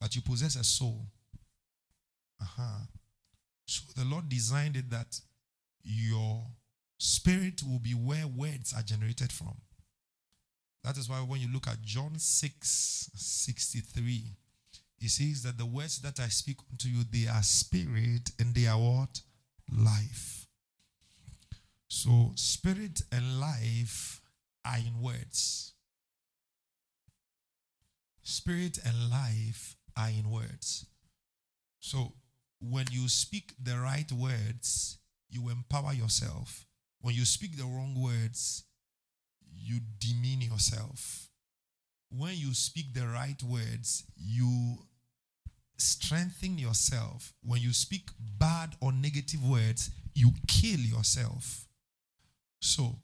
but you possess a soul. Uh-huh. So the Lord designed it that your spirit will be where words are generated from. That is why when you look at John 6 63, he says that the words that I speak unto you, they are spirit and they are what? Life. So, spirit and life are in words. Spirit and life are in words. So, when you speak the right words, you empower yourself. When you speak the wrong words, you demean yourself. When you speak the right words, you strengthen yourself. When you speak bad or negative words, you kill yourself. So,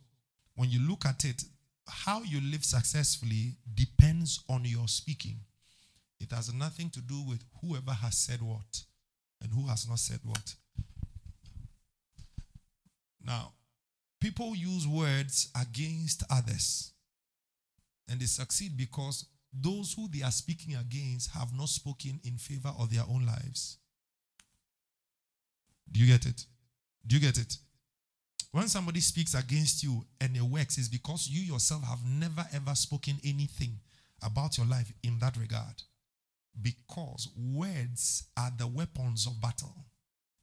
when you look at it, how you live successfully depends on your speaking. It has nothing to do with whoever has said what and who has not said what. Now, people use words against others and they succeed because those who they are speaking against have not spoken in favor of their own lives. Do you get it? Do you get it? When somebody speaks against you and it works, it's because you yourself have never ever spoken anything about your life in that regard. Because words are the weapons of battle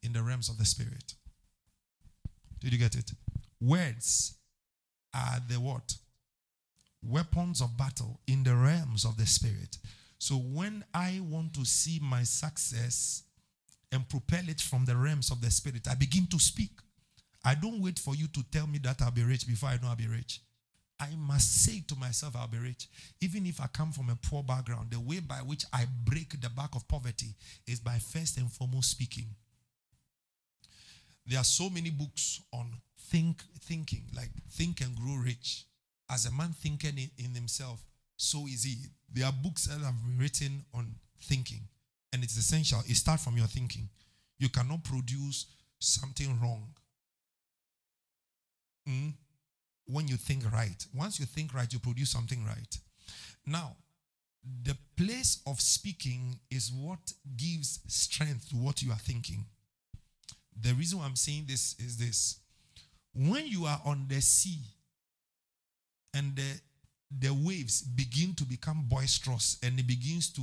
in the realms of the spirit. Did you get it? Words are the what? Weapons of battle in the realms of the spirit. So when I want to see my success and propel it from the realms of the spirit, I begin to speak. I don't wait for you to tell me that I'll be rich before I know I'll be rich. I must say to myself, I'll be rich. Even if I come from a poor background, the way by which I break the back of poverty is by first and foremost speaking. There are so many books on think thinking, like think and grow rich. As a man thinking in, in himself, so is he. There are books that have been written on thinking, and it's essential. It starts from your thinking. You cannot produce something wrong mm, when you think right. Once you think right, you produce something right. Now, the place of speaking is what gives strength to what you are thinking. The reason I'm saying this is this when you are on the sea and the, the waves begin to become boisterous and it begins to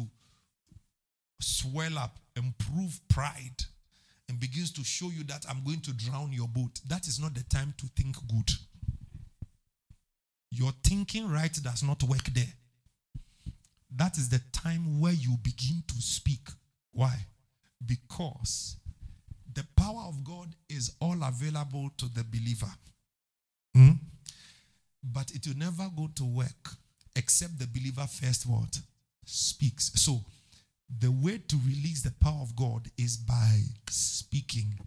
swell up and prove pride and begins to show you that I'm going to drown your boat, that is not the time to think good. Your thinking right does not work there. That is the time where you begin to speak. Why? Because the power of God is all available to the believer. Hmm? But it will never go to work except the believer first what? Speaks. So the way to release the power of God is by speaking.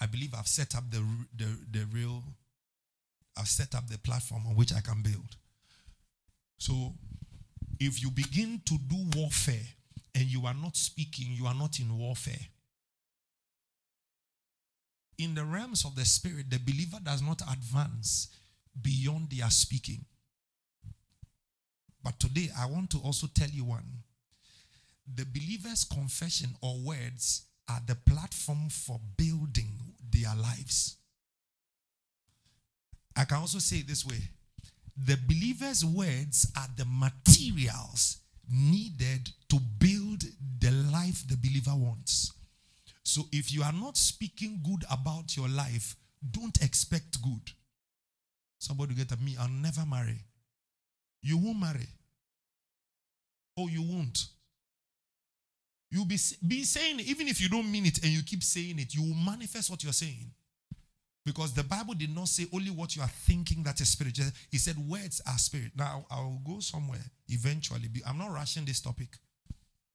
I believe I've set up the, the, the real, I've set up the platform on which I can build. So if you begin to do warfare and you are not speaking, you are not in warfare. In the realms of the spirit, the believer does not advance beyond their speaking. But today, I want to also tell you one. The believer's confession or words are the platform for building their lives. I can also say it this way the believer's words are the materials needed to build the life the believer wants. So if you are not speaking good about your life, don't expect good. Somebody get at me, I'll never marry. You won't marry. Oh, you won't. You'll be, be saying even if you don't mean it and you keep saying it, you will manifest what you're saying. Because the Bible did not say only what you are thinking that is spirit. It said words are spirit. Now, I'll go somewhere eventually. I'm not rushing this topic.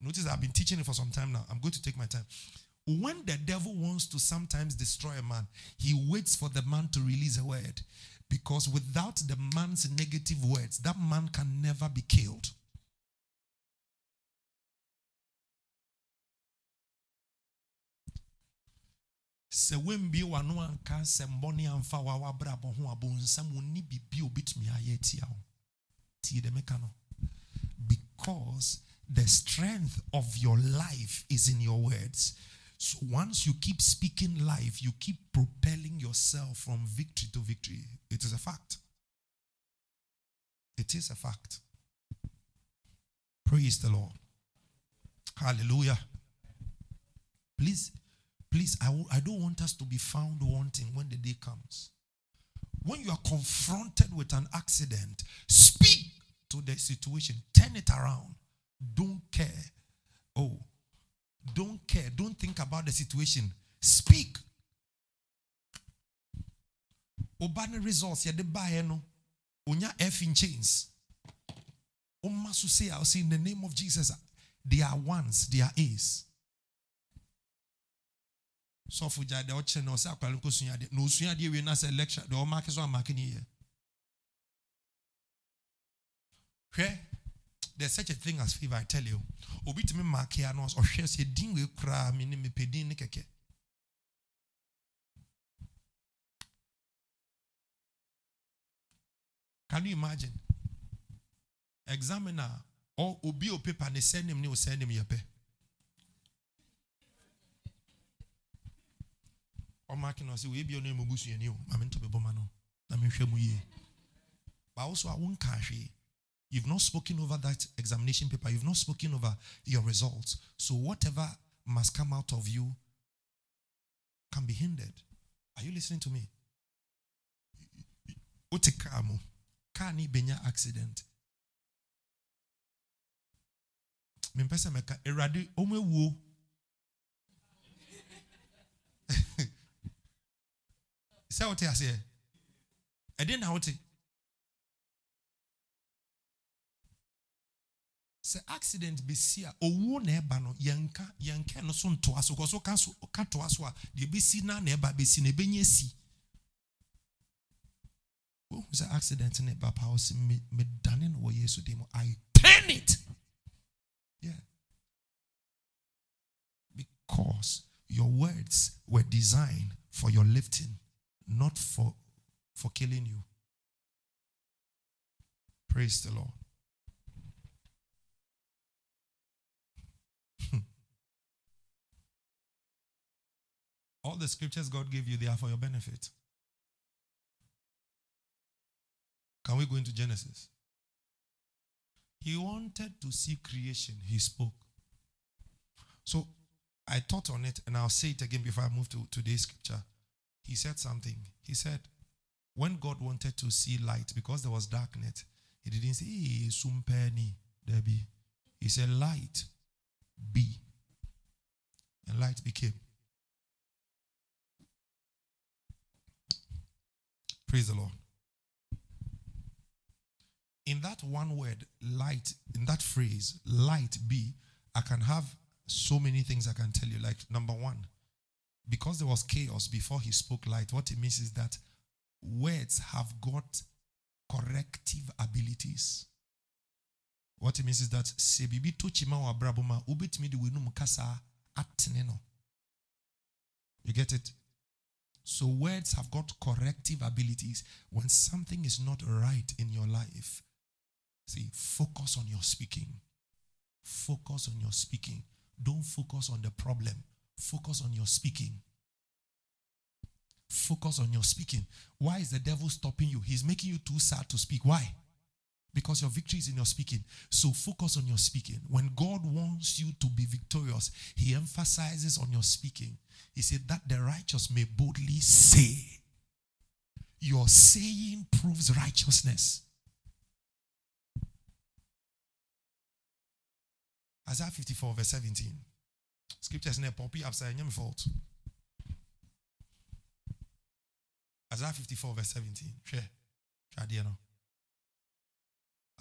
Notice I've been teaching it for some time now. I'm going to take my time. When the devil wants to sometimes destroy a man, he waits for the man to release a word. Because without the man's negative words, that man can never be killed. Sɛ wembie w'ano anka nsɛmbɔne amfa wa w'abrabɔ ho abonsam onni biribi a obɛtumi ayɛ atia wo tie dɛ meka no because the strength of your life is in your words. So once you keep speaking life, you keep propelling yourself from victory to victory. It is a fact. It is a fact. Praise the Lord. Hallelujah. Please, please, I w- I don't want us to be found wanting when the day comes. When you are confronted with an accident, speak to the situation, turn it around. Don't care. Oh, don't care. Don't think about the situation. Speak. Obani results, ya de buy no. Unya F in chains. Umma say, I'll say in the name of Jesus, they are ones, they are A's. Sɔfo deɛ ɔkyerɛ na ɔsɛ akwara nkɔ sua adeɛ na osua adeɛ wie na sɛ lecture. Deɛ ɔmaake so amaake ne yɛ hwɛ there's such a thing as fever i tell you. Obi tumi maake a na ɔhwɛ sɛ din wei koraa me ne mepɛ din ne kɛkɛ can you imagine? Examiner or obi o paper ne sɛ nim ne o sɛ nim yɛ pɛ ɔmaake na ɔsɛ wei bi ɔno emu busuani o. Maame nto bɛbɔ ma no na mehwɛ mu yie but also I won't hwee you've not spoken over that examination paper. You've not spoken over your results. So whatever must come out of you can be hindered. Are you listening to me? Mu. Car ne benya accident. Mempɛ sɛ mɛka awurade ɔmo sɛ wote aseɛ. Ɛdeɛ na wote? Sɛ accident bɛsi a owuo na ɛba no yɛnka yɛnka no so ntoa so kɔ so ka so ka toa so a deɛ bɛsi na na ɛba bɛsi na ɛbɛnya si wohu sɛ accident ne ɛba paa me- medane no wɔ yesu din mu. I turn it! Yeah. Because your words were designed for your lifting not for for killing you. Praise the lord. Hmm. All the scriptures god gave you they are for your benefit. Can we go into genesis? He wanted to see creation. He spoke. So i thought on it and i'll say it again before i move to today's scripture he said something. He said, when God wanted to see light, because there was darkness, he didn't say, sumpeni, Debbie. He said, light be. And light became. Praise the Lord. In that one word, light, in that phrase, light be, I can have so many things I can tell you. Like, number one, because there was chaos before he spoke light, what it means is that words have got corrective abilities. What it means is that se bibi to chima wa braboma ubetimi de wenum kasa atene. You get it? So words have got corrective abilities. When something is not right in your life, see, focus on your speaking. Focus on your speaking. Don't focus on the problem. Focus on your speaking. Focus on your speaking. Why is the devil stopping you? He's making you too sad to speak. Why? Because your victory is in your speaking. So focus on your speaking. When God wants you to be victorious, He emphasizes on your speaking. He said that the righteous may boldly say. Your saying proves righteousness. Isaiah 54, verse 17. Scriptures in there, Poppy upside, fault. Isaiah 54, verse 17. Share. I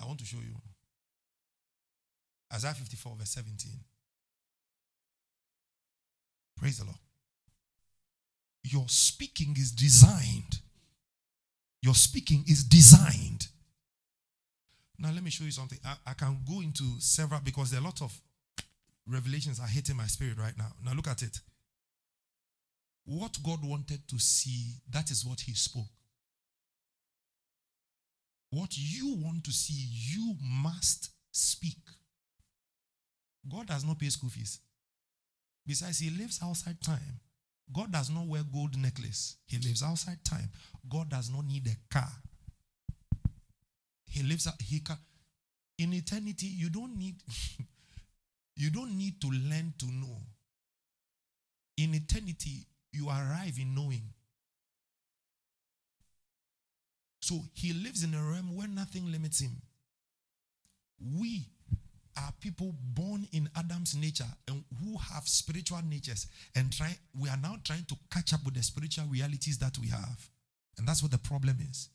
want to show you. Isaiah 54, verse 17. Praise the Lord. Your speaking is designed. Your speaking is designed. Now, let me show you something. I, I can go into several because there are a lot of revelations are hitting my spirit right now. Now, look at it. What God wanted to see, that is what He spoke. What you want to see, you must speak. God does not pay school fees. Besides, he lives outside time. God does not wear gold necklace. He lives outside time. God does not need a car. He lives he can in eternity you don't need you don't need to learn to know. In eternity you arrive in knowing. So he lives in a realm where nothing limits him. We are people born in Adam's nature and who have spiritual natures and try we are now trying to catch up with the spiritual realities that we have. And that's what the problem is.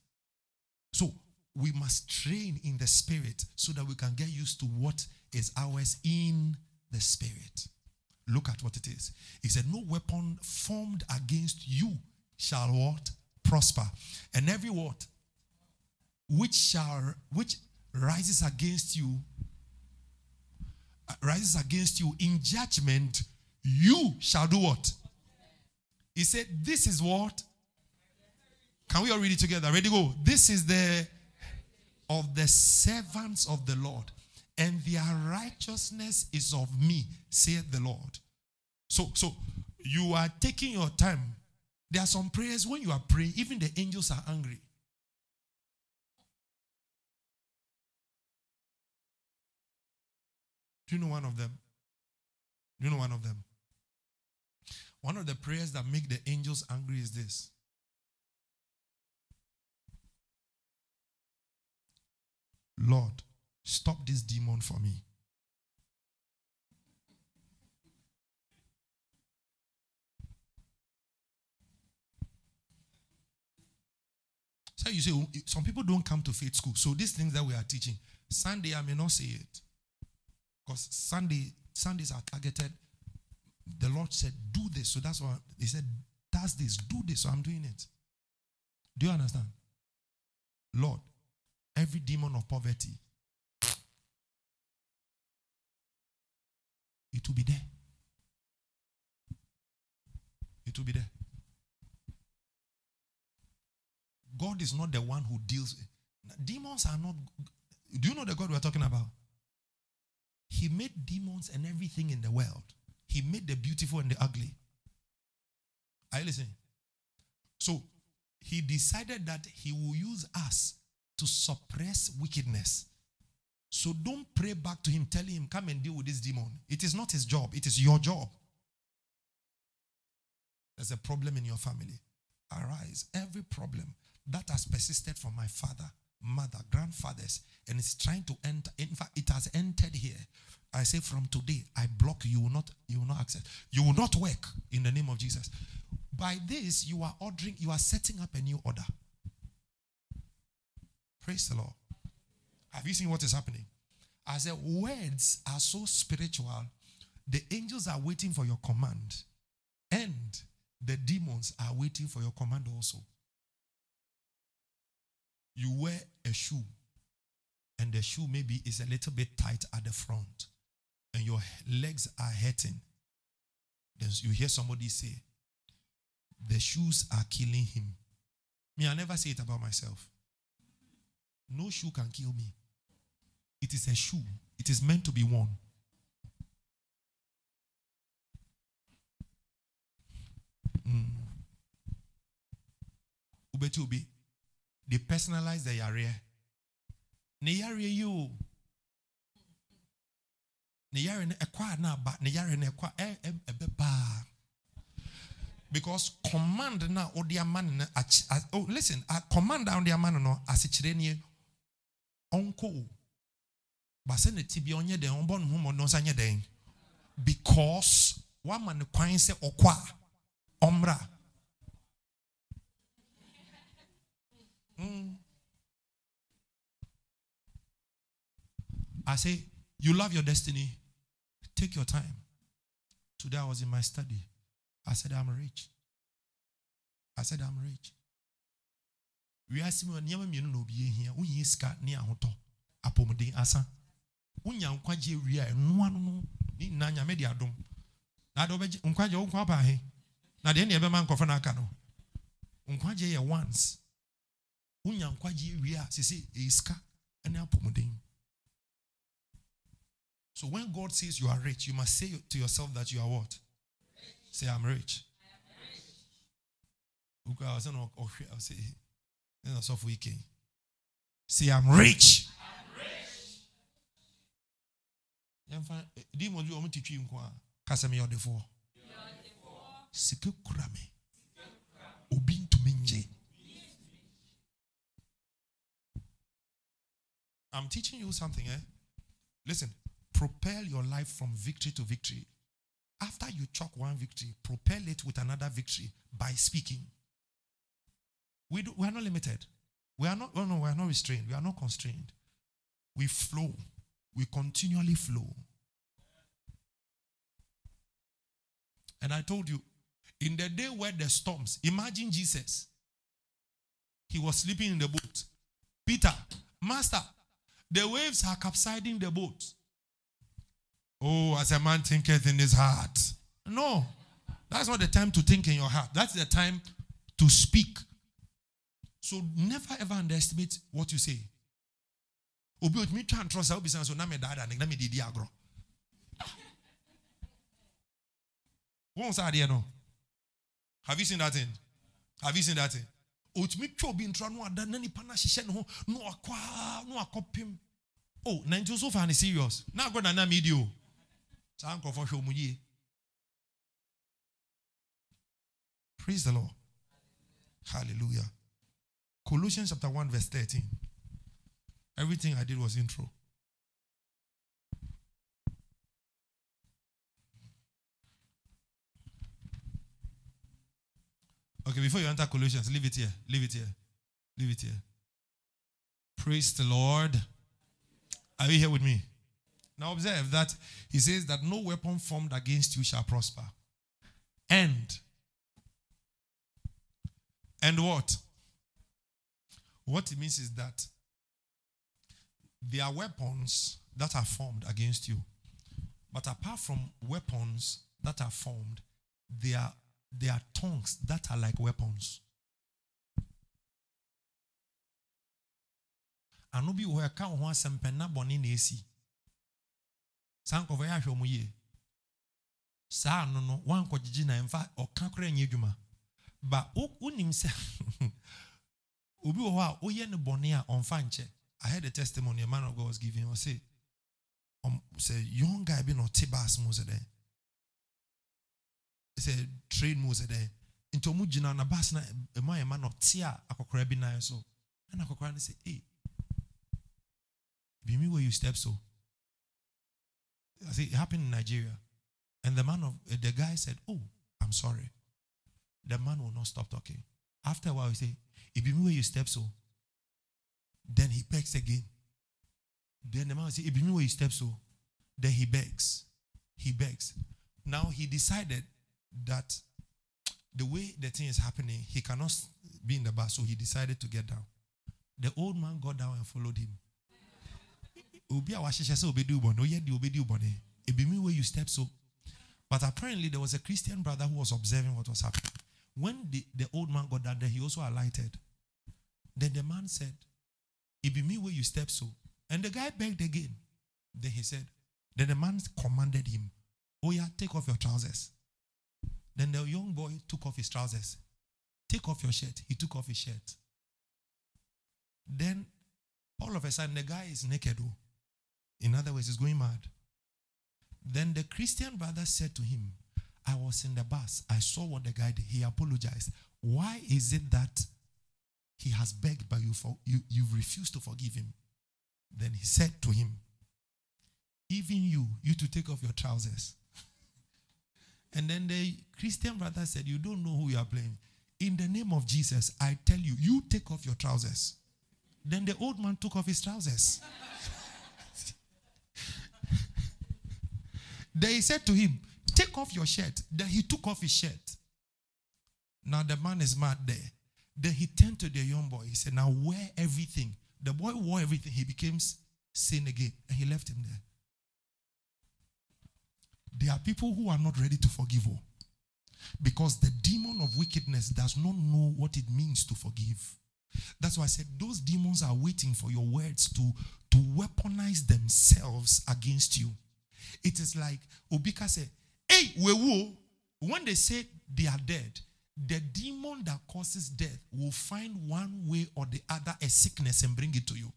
So we must train in the spirit so that we can get used to what is ours in the spirit. Look at what it is. He said, No weapon formed against you shall what? Prosper. And every what? Which shall which rises against you uh, rises against you in judgment, you shall do what? He said, This is what? Can we all read it together? Ready, go. This is the of the servants of the Lord, and their righteousness is of me, saith the Lord. So, so you are taking your time. There are some prayers when you are praying, even the angels are angry. Do you know one of them? Do you know one of them? One of the prayers that make the angels angry is this. Lord, stop this demon for me. So you say oh, some people don't come to faith school. So these things that we are teaching, Sunday I may not say it. Because Sunday, Sundays are targeted. The Lord said, do this. So that's why He said, does this, do this. So I'm doing it. Do you understand? Lord, every demon of poverty, it will be there. It will be there. God is not the one who deals. Demons are not. Do you know the God we're talking about? He made demons and everything in the world. He made the beautiful and the ugly. Are you listening? So he decided that he will use us to suppress wickedness. So don't pray back to him, telling him, come and deal with this demon. It is not his job, it is your job. There's a problem in your family. Arise. Every problem that has persisted from my father, mother, grandfathers, and it's trying to enter. In fact, it has entered here. I say from today, I block you. Will not, you will not access. You will not work in the name of Jesus. By this, you are ordering, you are setting up a new order. Praise the Lord. Have you seen what is happening? I said, words are so spiritual. The angels are waiting for your command, and the demons are waiting for your command also. You wear a shoe, and the shoe maybe is a little bit tight at the front, and your legs are hurting. Then you hear somebody say, The shoes are killing him. Me, I never say it about myself. No shoe can kill me. It is a shoe, it is meant to be worn. Mm. Ubeti ubi. They personalize the yare. Ne yare you. Ne yare ne ekwa na ba ne yare ne ekwa e ebe ba. Because command na odi man na oh listen, a command on the man no asikyire nie onko. Ba se ne tibia onye den onbɔ ne ho mo no sanye den. Because one man kwan se okwa omra. Mm. I say, you love your destiny. Take your time. Today I was in my study. I said, I'm rich. I said, I'm rich. wiase mu nneɛma mmienu na obi ehia wonyɛ sika ne ahotɔ apɔmuden asa wonya nkwagye wie a ɛnoa no no ne nyinaa nyame de adom na ade wobɛgye nkwagye wo nkwa ahe na deɛ ne ɛbɛma nkɔfo no aka no nkwagye yɛ once wonya nkwagye wie a sese ɛyɛ sika ne apɔmuden So when God says you are rich, you must say to yourself that you are what? Say, I'm rich. Say, I'm rich. Yɛmfa mu ɔmo titwi nko a kasa mi ɔdefoɔ. Sika kura mi obi ntumi ngye. I'm teaching you something eh? Listen propel your life from victory to victory. After you chalk one victory propel it with another victory by speaking. We, do, we are not limited. We are not oh no we are not restrained. We are not constrained. We flow we continually flow. And I told you, in the day where the storms, imagine Jesus. He was sleeping in the boat. Peter, Master, the waves are capsizing the boat. Oh, as a man thinketh in his heart. No, that's not the time to think in your heart. That's the time to speak. So never ever underestimate what you say obi otumi twa ntorɔ sa obi san so na me daada ne na me didi agorɔ wɔn sa adeɛ no. Have you seen that thing? Have you seen that thing? Otumi twa obi ntorɔ no ada na nipa na hyehyɛ ne ho na wakɔ na wakɔ pim oh na nti so far ne serious. Na agorɔ na na mi di o. Saa hwɛ yie. Praise the lord. Hallelujah. Colossians chapter 1 verse 13 Everything I did was intro. Okay, before you enter Colossians, leave it here. Leave it here. Leave it here. Praise the Lord. Are you here with me? Now observe that he says that no weapon formed against you shall prosper. And and what? What it means is that there are weapons that are formed against you. But apart from weapons that are formed, there are, there are tongues that are like weapons. ano bi wɔ ɛka wo ho asɛm pɛ na bɔne na esi saa nkɔfɔ yɛ ahwɛ ɔmo yie saa no wankɔgyegye na mfa ɔka koraa nyɛ adwuma ba wonim sɛ obi wɔ hɔ a woyɛ ne bɔne a ɔmfa nkyɛ I heard a testimony a man of God was giving. I say, um, say young guy been on Tibas mose there. He said train mose there. Into mu gyina na bus na ema ema no tia akokora na so. And akokora ne say, "Hey, be me where you step so." I say it happened in Nigeria. And the man of the guy said, "Oh, I'm sorry." The man will not stop talking. After a while, he say, "It be me where you step so." Then he begs again. Then the man says, eh, If you where he steps so, then he begs. He begs. Now he decided that the way the thing is happening, he cannot be in the bus, so he decided to get down. The old man got down and followed him. Obi ubɔne oh, ebi eh, where you step so but apparently there was a Christian brother who was observing what was happening when the, the old man got down there he also alighted then the man said it be me where you step so. And the guy begged again. Then he said, then the man commanded him, Oh, yeah, take off your trousers. Then the young boy took off his trousers. Take off your shirt. He took off his shirt. Then all of a sudden the guy is naked. Oh. In other words, he's going mad. Then the Christian brother said to him, I was in the bus. I saw what the guy did. He apologized. Why is it that he has begged, but you, for, you, you refused to forgive him. Then he said to him, Even you, you to take off your trousers. and then the Christian brother said, You don't know who you are playing. In the name of Jesus, I tell you, you take off your trousers. Then the old man took off his trousers. then he said to him, Take off your shirt. Then he took off his shirt. Now the man is mad there. Then he turned to the young boy. He said, Now wear everything. The boy wore everything. He became sin again. And he left him there. There are people who are not ready to forgive all. Because the demon of wickedness does not know what it means to forgive. That's why I said those demons are waiting for your words to, to weaponize themselves against you. It is like Obika said, Hey, wewu. When they say they are dead, the demon that causes death will find one way or the other a sickness and bring it to you.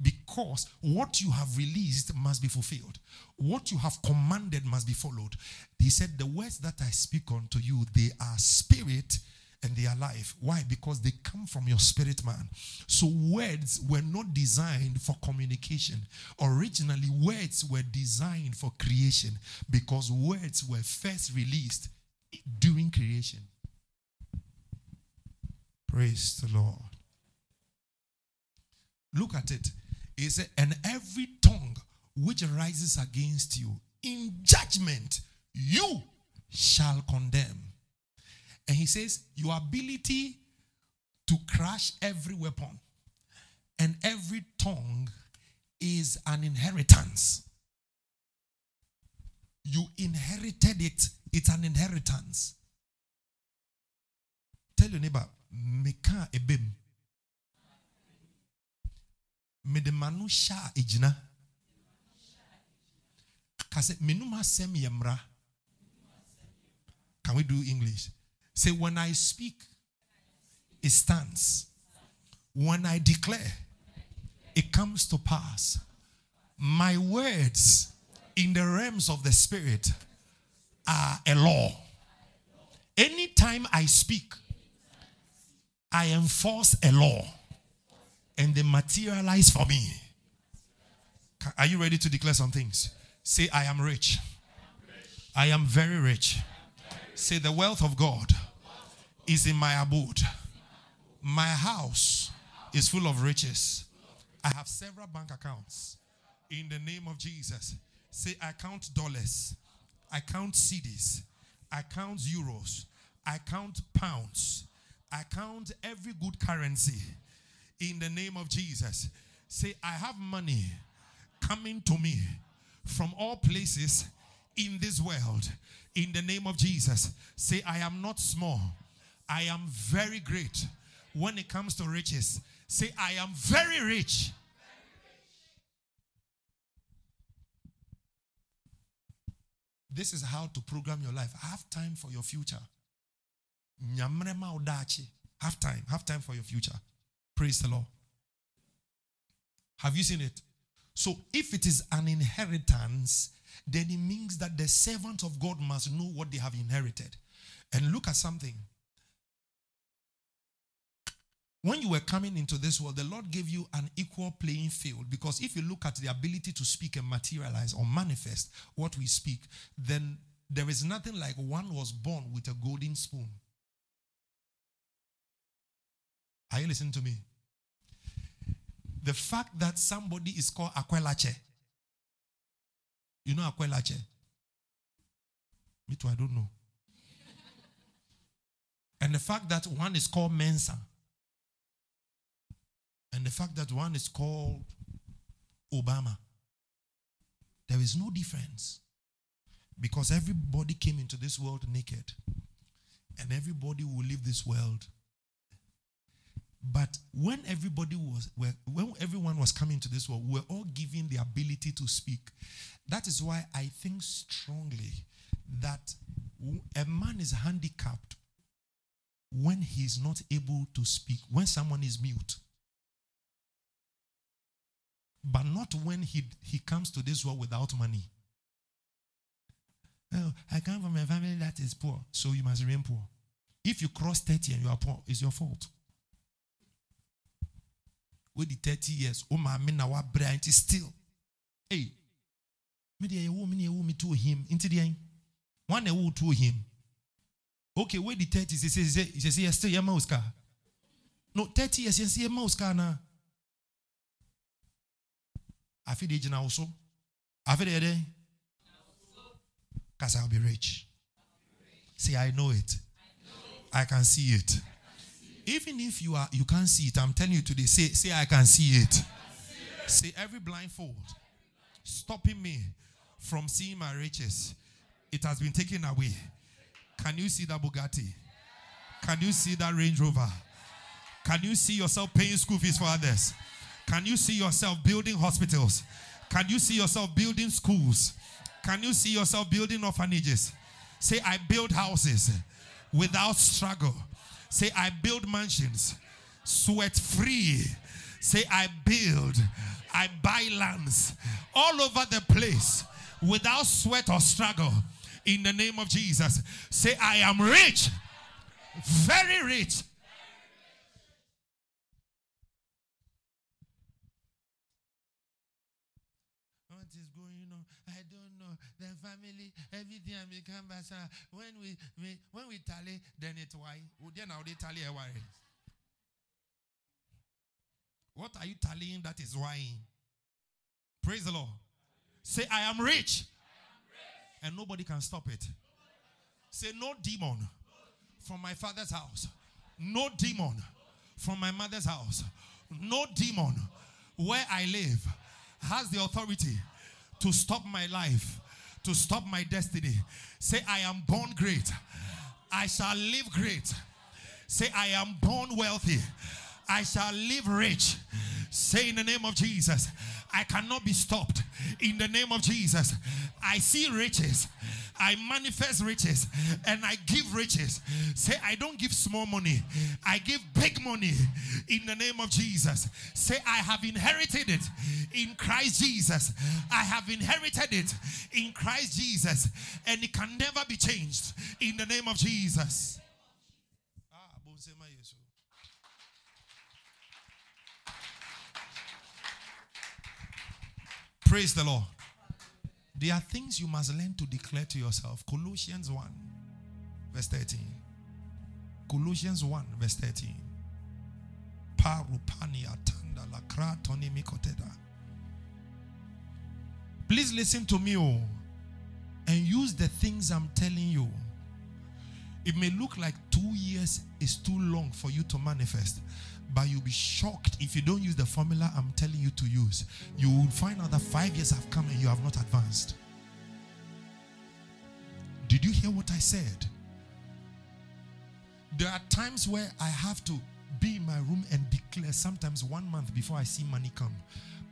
Because what you have released must be fulfilled. What you have commanded must be followed. He said, The words that I speak unto you, they are spirit and they are life. Why? Because they come from your spirit man. So words were not designed for communication. Originally, words were designed for creation because words were first released during creation. Praise the Lord. Look at it. He said, and every tongue which rises against you in judgment, you shall condemn. And he says, Your ability to crush every weapon and every tongue is an inheritance. You inherited it, it's an inheritance. Tell your neighbor, Meka ebem. Mede manu sha ejina. Kase menuma sem yemra. Can we do English? Say, when I speak, it stands. When I declare, it comes to pass. My words in the realms of the spirit are a law. Anytime I speak, I enforce a law and they materialize for me. Are you ready to declare some things? Say, I am rich. I am very rich. Say, the wealth of God is in my abode. My house is full of riches. I have several bank accounts. In the name of Jesus, say, I count dollars, I count cedis, I count euros, I count pounds, I count every good currency. In the name of Jesus, say, I have money coming to me from all places in this world. In the name of Jesus, say, I am not small. I am very great when it comes to riches. Say, I am very rich. This is how to program your life. Have time for your future. Have time. Have time for your future. Praise the Lord. Have you seen it? So, if it is an inheritance, then it means that the servants of God must know what they have inherited. And look at something. When you were coming into this world, the Lord gave you an equal playing field because if you look at the ability to speak and materialize or manifest what we speak, then there is nothing like one was born with a golden spoon. Are you listening to me? The fact that somebody is called Aquelache. You know Aquelache? Me too, I don't know. and the fact that one is called Mensa. And the fact that one is called Obama, there is no difference. Because everybody came into this world naked. And everybody will leave this world. But when everybody was, when everyone was coming to this world, we were all given the ability to speak. That is why I think strongly that a man is handicapped when he's not able to speak, when someone is mute but not when he, he comes to this world without money. Oh, I come from a family that is poor, so you must remain poor. If you cross 30 and you are poor, it's your fault. With the 30 years, oh my men now brain is still. Hey, me the woman you me to him into the end. One a woman to him. Okay, where the 30 he says, he says, he says, yes, still your mouse car. No, 30 years, yes, your mouse car now afi de gyina wo so cause i'll be rich. Say i know it. I can see it. Even if you are you can't see it i'm telling you today say say i can see it. Say every blindfold stopping me from seeing my riches it has been taken away. Can you see that bugatti? Can you see that range rover? Can you see yourself paying school fees for others can you see yourself building hospitals? Can you see yourself building schools? Can you see yourself building orphanages? Say, I build houses without struggle. Say, I build mansions sweat free. Say, I build, I buy lands all over the place without sweat or struggle. In the name of Jesus. Say, I am rich, very rich. What is going on? I don't know. The family, everything I When we, we when we tally, then it's why. Then now they tally a why. What are you tallying that is why? Praise the Lord. Say, I am rich. And nobody can stop it. Say, no demon from my father's house. No demon from my mother's house. No demon where I live has the authority to stop my life, to stop my destiny. Say, I am born great. I shall live great. Say, I am born wealthy. I shall live rich. Say in the name of Jesus, I cannot be stopped. In the name of Jesus, I see riches. I manifest riches and I give riches. Say, I don't give small money, I give big money in the name of Jesus. Say, I have inherited it in Christ Jesus. I have inherited it in Christ Jesus, and it can never be changed in the name of Jesus. Praise the Lord. There are things you must learn to declare to yourself. Colossians 1, verse 13. Colossians 1, verse 13. Please listen to me oh, and use the things I'm telling you. It may look like two years is too long for you to manifest, but you'll be shocked if you don't use the formula I'm telling you to use. You will find out that five years have come and you have not advanced. Did you hear what I said? There are times where I have to be in my room and declare sometimes one month before I see money come.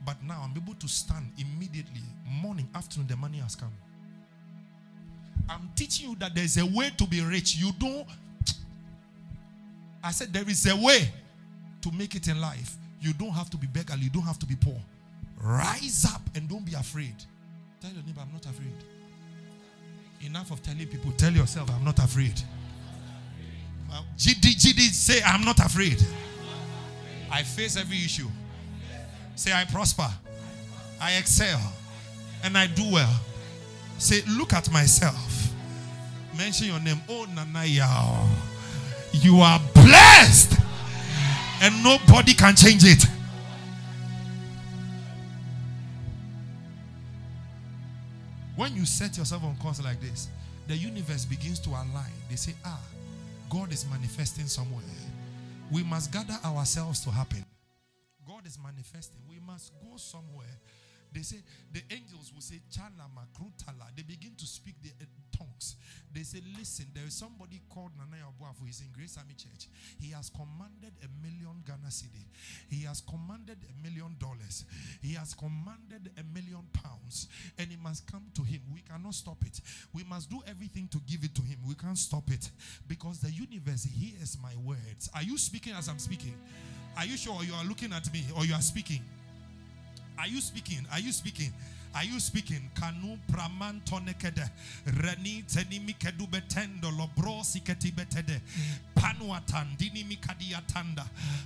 But now I'm able to stand immediately, morning, afternoon, the money has come. I'm teaching you that there's a way to be rich. You don't. I said there is a way to make it in life. You don't have to be beggar, you don't have to be poor. Rise up and don't be afraid. Tell your neighbor, I'm not afraid. Enough of telling people, tell yourself, I'm not afraid. GD, GD, say, I'm not afraid. I face every issue. Say, I prosper. I excel. And I do well. Say, look at myself. Mention your name. Oh, Nanaya. You are blessed and nobody can change it. When you set yourself on course like this, the universe begins to align. They say, Ah, God is manifesting somewhere. We must gather ourselves to happen. God is manifesting. We must go somewhere. They say the angels will say Chalama Krutala. They begin to speak the tongues. They say, Listen, there is somebody called Nanaya Obuafu. He's in Grace Army Church. He has commanded a million Ghana cedi. He has commanded a million dollars. He has commanded a million pounds. And it must come to him. We cannot stop it. We must do everything to give it to him. We can't stop it. Because the universe hears my words. Are you speaking as I'm speaking? Are you sure you are looking at me or you are speaking? Are you speaking? Are you speaking? Are you speaking? Kanu praman tonekede. Reni tenimi kedu betendo lobrosi ketibetede. Panuatan dinimi kadiatanda.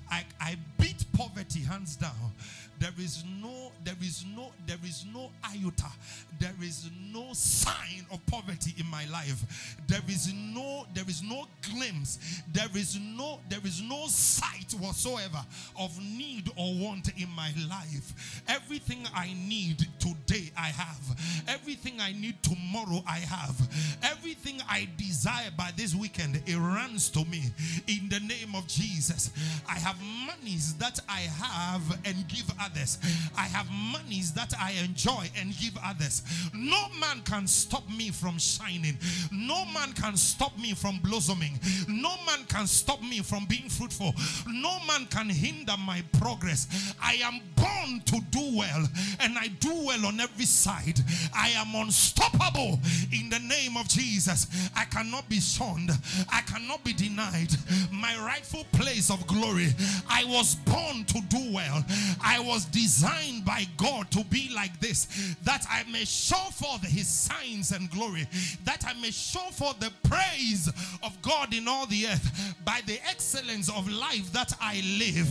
I, I beat poverty hands down. There is no, there is no, there is no iota. There is no sign of poverty in my life. There is no, there is no glimpse. There is no, there is no sight whatsoever of need or want in my life. Everything I need today, I have. Everything I need tomorrow, I have. Everything I desire by this weekend, it runs to me in the name of Jesus. I have monies that I have and give others. I have monies that I enjoy and give others. No man can stop me from shining. No man can stop me from blossoming. No man can stop me from being fruitful. No man can hinder my progress. I am born to do well and I do well on every side. I am unstoppable in the name of Jesus. I cannot be shunned. I cannot be denied my rightful place of glory. I was born to do well. I was designed by God to be like this that I may show forth his signs and glory, that I may show forth the praise of God in all the earth by the excellence of life that I live,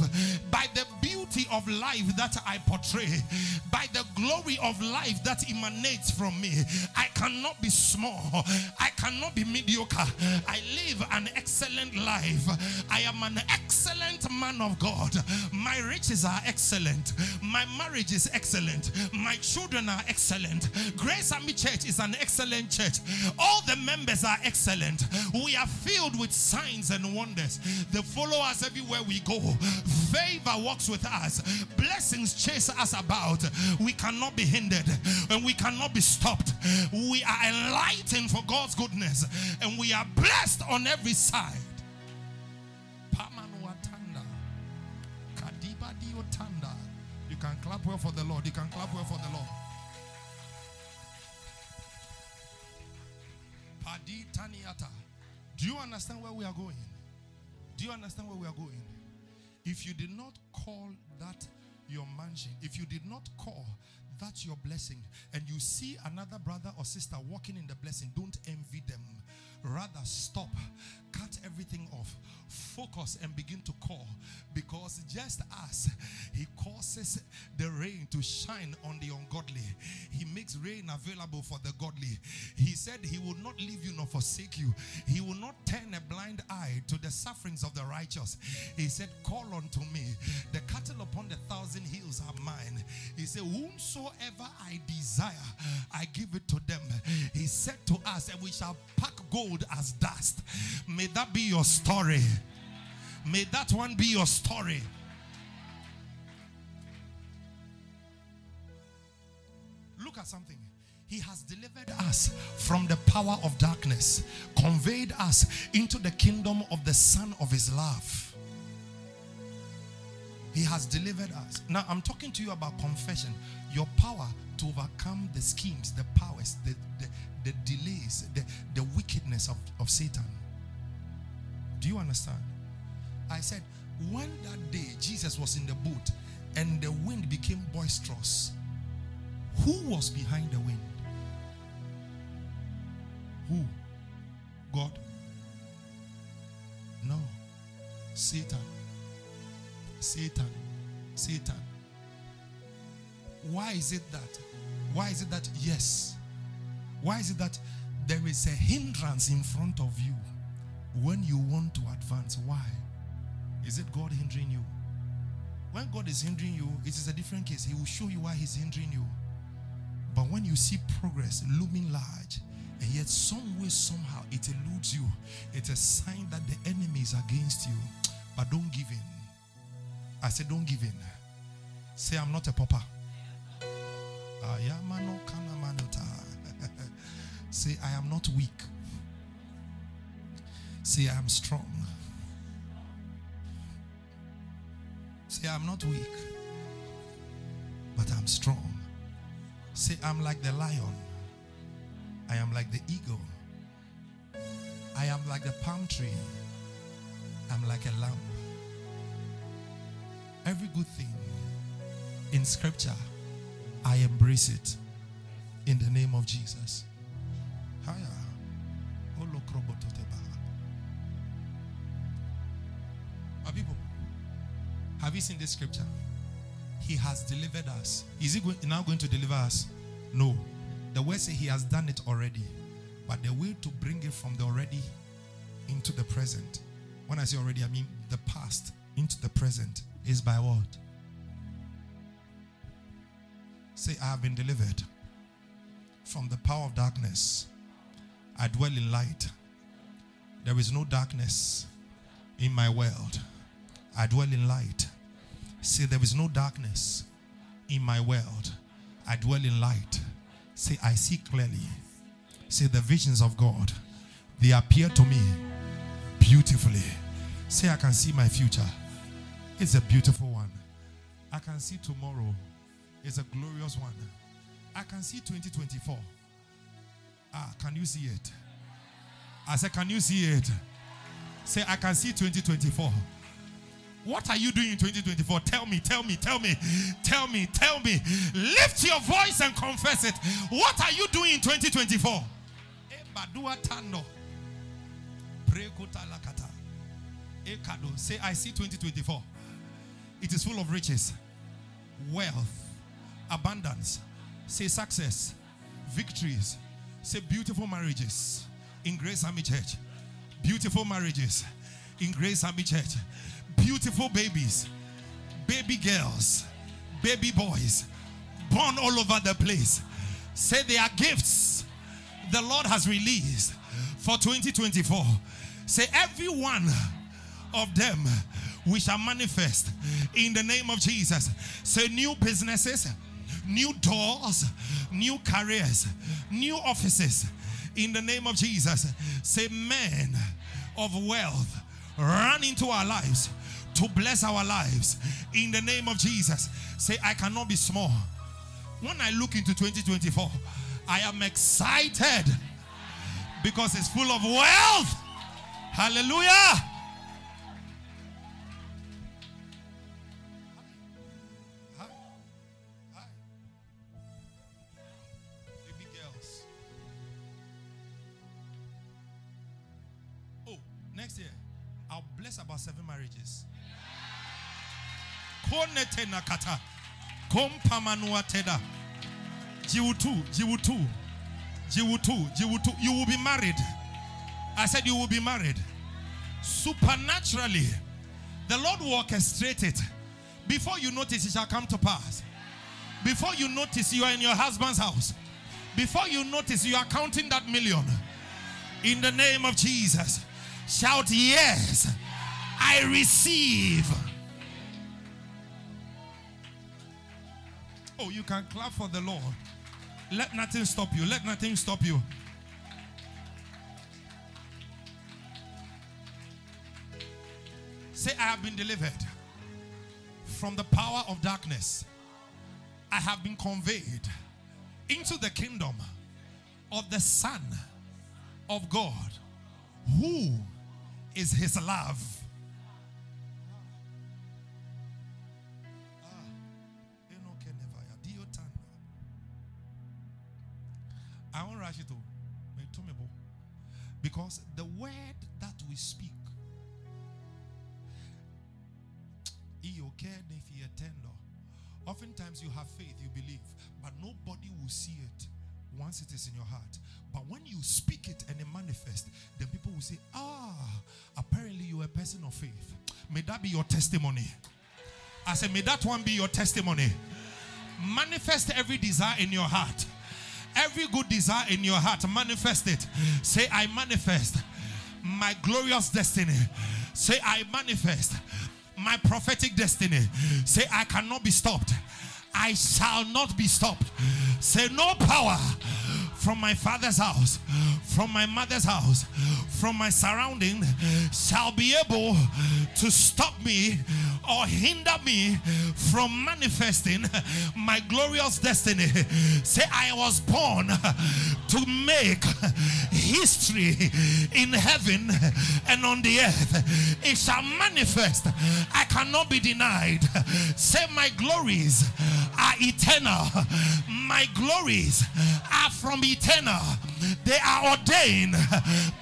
by the beauty of life that I portray, by the glory of life that emanates from me. I cannot be small. I cannot be mediocre. I live an excellent life. I am an excellent man of God. My riches are excellent. My marriage is excellent. My children are excellent. Grace Army Church is an excellent church. All the members are excellent. We are filled with signs and wonders. They follow us everywhere we go. Favor walks with us. Blessings chase us about. We cannot be hindered and we cannot be stopped. We are enlightened for God's goodness and we are blessed on every side. You can clap well for the Lord. You can clap well for the Lord. Padi Taniata. Do you understand where we are going? Do you understand where we are going? If you did not call that your mansion, if you did not call that your blessing, and you see another brother or sister walking in the blessing, don't envy them. Rather, stop, cut everything off, focus, and begin to call. Because just as He causes the rain to shine on the ungodly, He makes rain available for the godly. He said He will not leave you nor forsake you, He will not turn a blind eye to the sufferings of the righteous. He said, Call unto me. The cattle upon the thousand hills are mine. He said, Whomsoever I desire, I give it to them. He said to us, And we shall pack gold as dust. May that be your story. May that one be your story. Look at something. He has delivered us from the power of darkness, conveyed us into the kingdom of the Son of His love. He has delivered us. Now, I'm talking to you about confession. Your power to overcome the schemes, the powers, the, the, the delays, the, the wickedness of, of Satan. Do you understand? I said, when that day Jesus was in the boat and the wind became boisterous, who was behind the wind? Who? God? No. Satan. Satan. Satan. Why is it that? Why is it that? Yes. Why is it that there is a hindrance in front of you when you want to advance? Why? Is it God hindering you? When God is hindering you, it is a different case. He will show you why He's hindering you. But when you see progress looming large, and yet some way, somehow, it eludes you, it's a sign that the enemy is against you. But don't give in. I said, don't give in. Say, I'm not a pauper. Say, I am not weak. Say, I am strong. Say, I'm not weak, but I'm strong. Say, I'm like the lion. I am like the eagle. I am like the palm tree. I'm like a lamb. Every good thing in scripture, I embrace it in the name of Jesus. My people, have you seen this scripture? He has delivered us. Is he now going to deliver us? No. The word says he has done it already. But the way to bring it from the already into the present, when I say already, I mean the past into the present, is by what? Say, I have been delivered from the power of darkness. I dwell in light. There is no darkness In my world, I dwell in light. Say, there is no darkness in my world. I dwell in light. Say, I see clearly. Say, the visions of God, they appear to me beautifully. Say, I can see my future. It's a beautiful one. I can see tomorrow. It's a glorious one. I can see 2024. Ah, can you see it? I said, Can you see it? Say, I can see 2024. What are you doing in 2024? Tell me, tell me, tell me, tell me, tell me. Lift your voice and confess it. What are you doing in 2024? Say, I see 2024. It is full of riches, wealth, abundance. Say success, victories. Say beautiful marriages in Grace Army Church. Beautiful marriages in Grace Army Church. Beautiful babies, baby girls, baby boys, born all over the place. Say they are gifts the Lord has released for 2024. Say every one of them we shall manifest in the name of Jesus. Say new businesses, new doors, new careers, new offices in the name of Jesus. Say men of wealth run into our lives to bless our lives in the name of Jesus. Say, I cannot be small. When I look into 2024, I am excited because it's full of wealth. Hallelujah. About seven marriages. Konete nakata. Kompamanua. Jiwutu, jiwutu, jiwutu, jiwutu. You will be married. I said you will be married. Supernaturally, the Lord will orchestrate it. Before you notice, it shall come to pass. Before you notice, you are in your husband's house. Before you notice, you are counting that million. In the name of Jesus, shout yes. I receive. Oh, you can clap for the Lord. Let nothing stop you. Let nothing stop you. Say, I have been delivered from the power of darkness. I have been conveyed into the kingdom of the Son of God, who is his love. I won't rush it to me because the word that we speak Oftentimes you have faith, you believe, but nobody will see it once it is in your heart. But when you speak it and it manifests, then people will say, Ah, apparently you're a person of faith. May that be your testimony. I said, May that one be your testimony. Manifest every desire in your heart. Every good desire in your heart, manifest it. Say, I manifest my glorious destiny. Say, I manifest my prophetic destiny. Say, I cannot be stopped. I shall not be stopped. Say, no power from my father's house, from my mother's house, from my surrounding shall be able to stop me or hinder me from manifesting my glorious destiny. Say, I was born to make history in heaven and on the earth. It shall manifest. I cannot be denied. Say, my glories are eternal. My glories are from eternal. They are ordained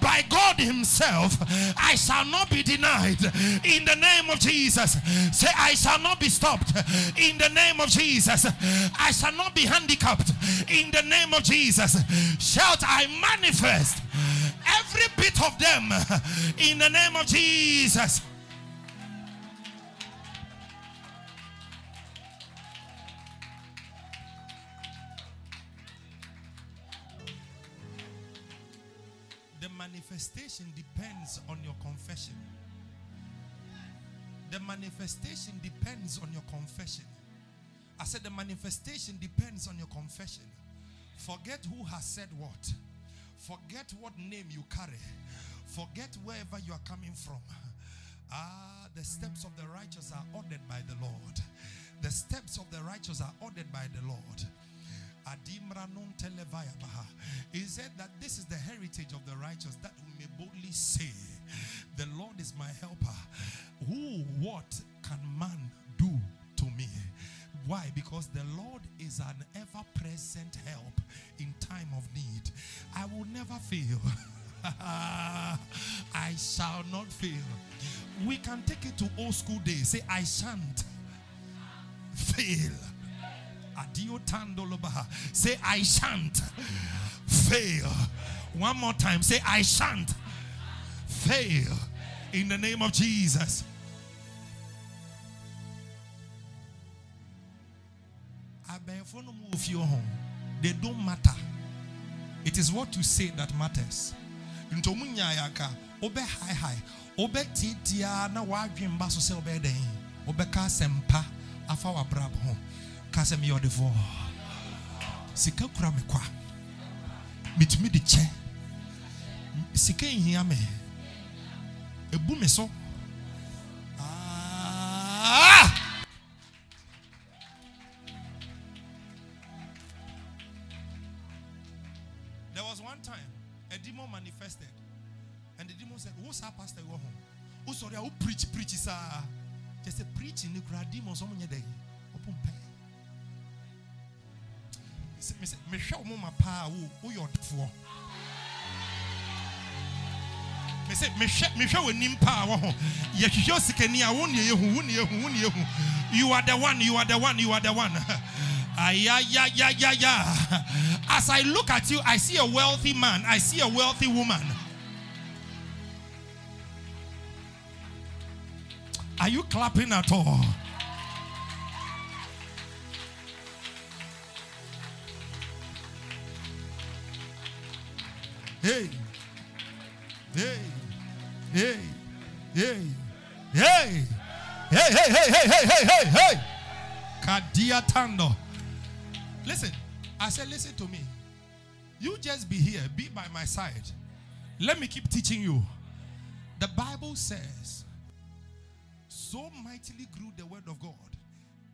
by God Himself. I shall not be denied in the name of Jesus. Say, I shall not be stopped in the name of Jesus. I shall not be handicapped in the name of Jesus. Shout, I manifest every bit of them in the name of Jesus. Manifestation depends on your confession. The manifestation depends on your confession. I said the manifestation depends on your confession. Forget who has said what. Forget what name you carry. Forget wherever you are coming from. Ah, the steps of the righteous are ordered by the Lord. The steps of the righteous are ordered by the Lord. He said that this is the heritage of the righteous that we may boldly say, The Lord is my helper. Who, what can man do to me? Why? Because the Lord is an ever present help in time of need. I will never fail. I shall not fail. We can take it to old school days. Say, I shan't fail. Say, I shan't fail. One more time. Say, I shan't fail. In the name of Jesus. They don't matter. It is what you say that matters. Obe high high, obe titia na wadwin ba so se obe den, obe ka sempa afa wa brab ho. Ka se me yodefo. Sika kura kwa. Che. Sika so. There was one time a demon manifested, and the demon said, What's our pastor? Home. Oh, sorry, I will preach, preach, sir. Just a preaching, the crowd demons on your Me show mama pa who your for. Me say me hwɛ me hwɛ w'anim paa wɔ ho yɛhwehwɛ sikani a wo ne yɛhu wo ne yɛhu wo ne yɛhu you are the one you are the one you are the one Ayayayayaya. As I look at you, I see a wealthy man, I see a wealthy woman. Are you clapping at all? Hey. Hey. Hey. Hey. Hey. Hey, hey, hey, hey, hey, hey, hey, hey. Kadia Tando. Listen, I said, listen to me. You just be here, be by my side. Let me keep teaching you. The Bible says, so mightily grew the word of God,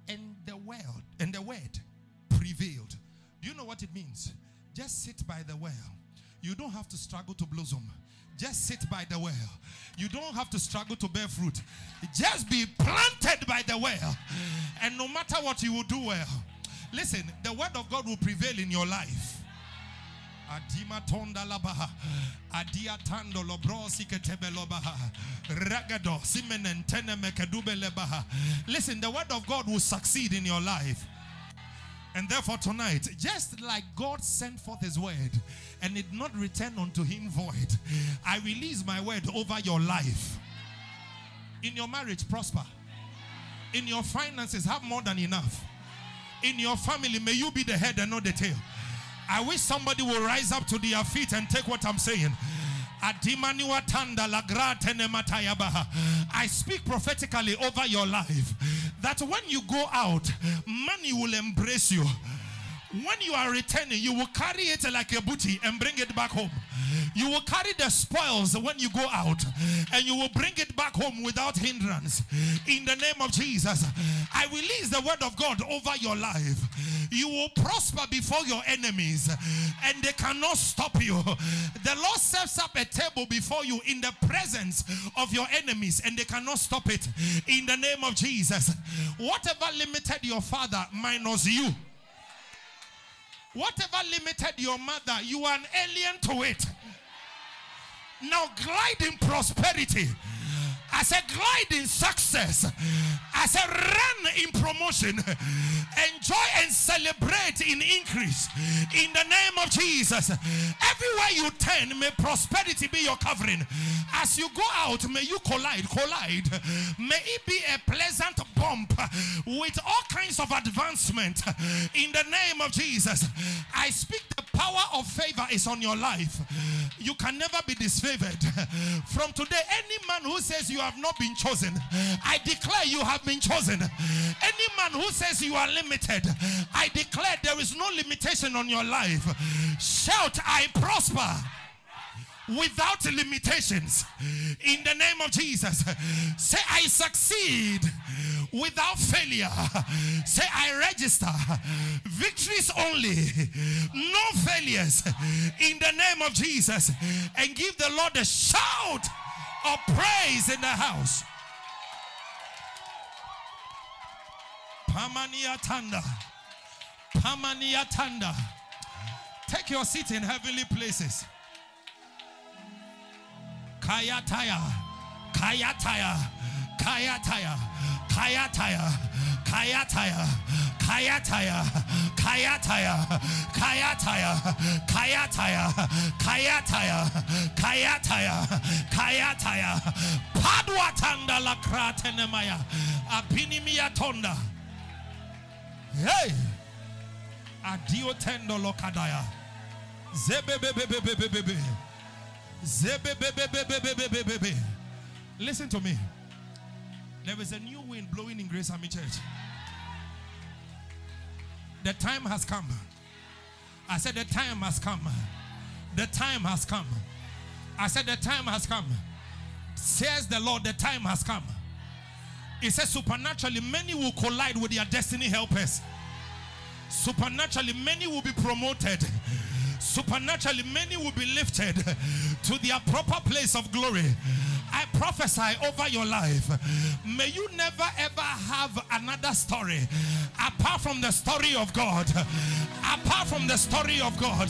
and the word and the word prevailed. Do you know what it means? Just sit by the well you don't have to struggle to blossom. Just sit by the well. You don't have to struggle to bear fruit. Just be planted by the well. And no matter what you will do well. Listen, the word of God will prevail in your life. Adima tonda labaha. Adia tando lobrosi ketebelobaha. Ragado simenen teneme kedube lebaha. Listen, the word of God will succeed in your life. And therefore, tonight, just like God sent forth his word and it not return unto him void, I release my word over your life. In your marriage, prosper. In your finances, have more than enough. In your family, may you be the head and not the tail. I wish somebody will rise up to their feet and take what I'm saying. I speak prophetically over your life that when you go out, money will embrace you. When you are returning, you will carry it like a booty and bring it back home. You will carry the spoils when you go out and you will bring it back home without hindrance. In the name of Jesus, I release the word of God over your life. You will prosper before your enemies and they cannot stop you. The Lord sets up a table before you in the presence of your enemies and they cannot stop it. In the name of Jesus, whatever limited your father minus you. Whatever limited your mother, you are an alien to it. Now glide in prosperity. I said, glide in success. I said, run in promotion. Enjoy and celebrate in increase. In the name of Jesus. Everywhere you turn, may prosperity be your covering. As you go out, may you collide, collide. May it be a pleasant bump with all kinds of advancement. In the name of Jesus. I speak the power of favor is on your life. You can never be disfavored. From today, any man who says you have not been chosen, I declare you have been chosen. Any man who says you are limited, I declare there is no limitation on your life. Shout, I prosper without limitations in the name of Jesus. Say, I succeed without failure. Say, I register victories only, no failures in the name of Jesus. And give the Lord a shout of praise in the house. Pamania Tanda. Pamania Tanda. Take your seat in heavenly places. Kayataya, Kayataya, Kayataya, Kayataya, Kayataya, Kayataya, Kayataya, Kayataya, Kayataya, Kayataya, Kayataya, Kayataya, Padwatanda la kratenemaya, Apinimia tonda. Hey! Adio tendo lokadaya. Listen to me. There is a new wind blowing in Grace Army Church. The time has come. I said, The time has come. The time has come. I said, The time has come. Says the Lord, the time has come. It says, supernaturally, many will collide with their destiny helpers. Supernaturally, many will be promoted supernaturally many will be lifted to their proper place of glory. I prophesy over your life. May you never ever have another story apart from the story of God. Apart from the story of God.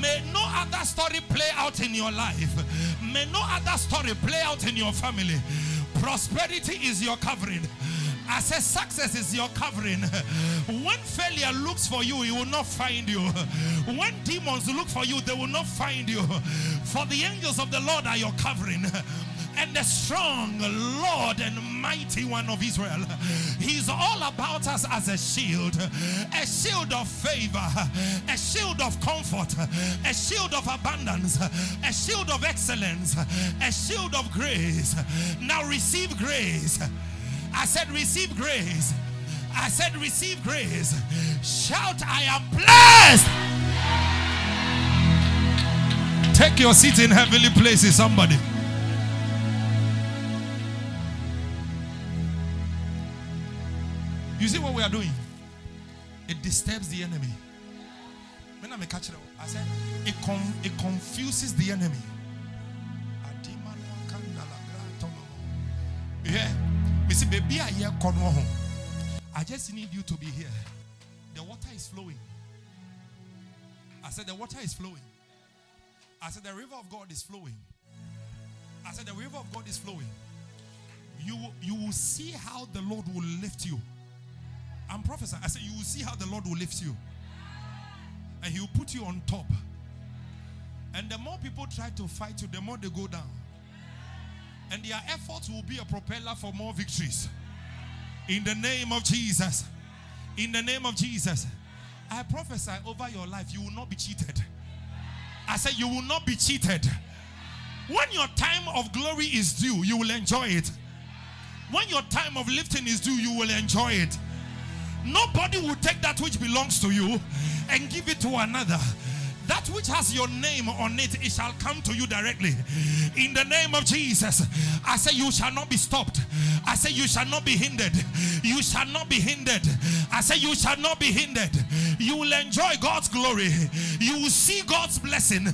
May no other story play out in your life. May no other story play out in your family. Prosperity is your covering. I said success is your covering. When failure looks for you, he will not find you. When demons look for you, they will not find you. For the angels of the Lord are your covering and the strong Lord and mighty one of Israel. He's all about us as a shield, a shield of favor, a shield of comfort, a shield of abundance, a shield of excellence, a shield of grace. Now receive grace. I said, receive grace. I said, receive grace. Shout, I am blessed. Take your seat in heavenly places, somebody. You see what we are doing? It disturbs the enemy. When I'm a catcher, I said it, it confuses the enemy. Yeah. Baby, I hear I just need you to be here. The water is flowing. I said, The water is flowing. I said, The river of God is flowing. I said, The river of God is flowing. You, you will see how the Lord will lift you. I'm prophesying. I said, You will see how the Lord will lift you. And He will put you on top. And the more people try to fight you, the more they go down. And their efforts will be a propeller for more victories. In the name of Jesus. In the name of Jesus. I prophesy over your life, you will not be cheated. I said, You will not be cheated. When your time of glory is due, you will enjoy it. When your time of lifting is due, you will enjoy it. Nobody will take that which belongs to you and give it to another. That which has your name on it, it shall come to you directly. In the name of Jesus, I say, You shall not be stopped. I say, You shall not be hindered. You shall not be hindered. I say, You shall not be hindered. You will enjoy God's glory. You will see God's blessing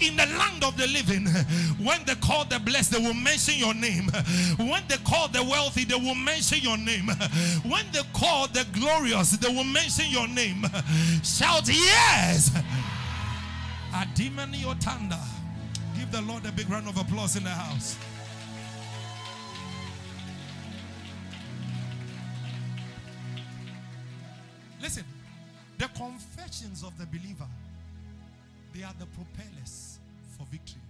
in the land of the living. When they call the blessed, they will mention your name. When they call the wealthy, they will mention your name. When they call the glorious, they will mention your name. Shout, Yes. Adimani Otanda. Give the Lord a big round of applause in the house. Listen, the confessions of the believer, they are the propellers for victory.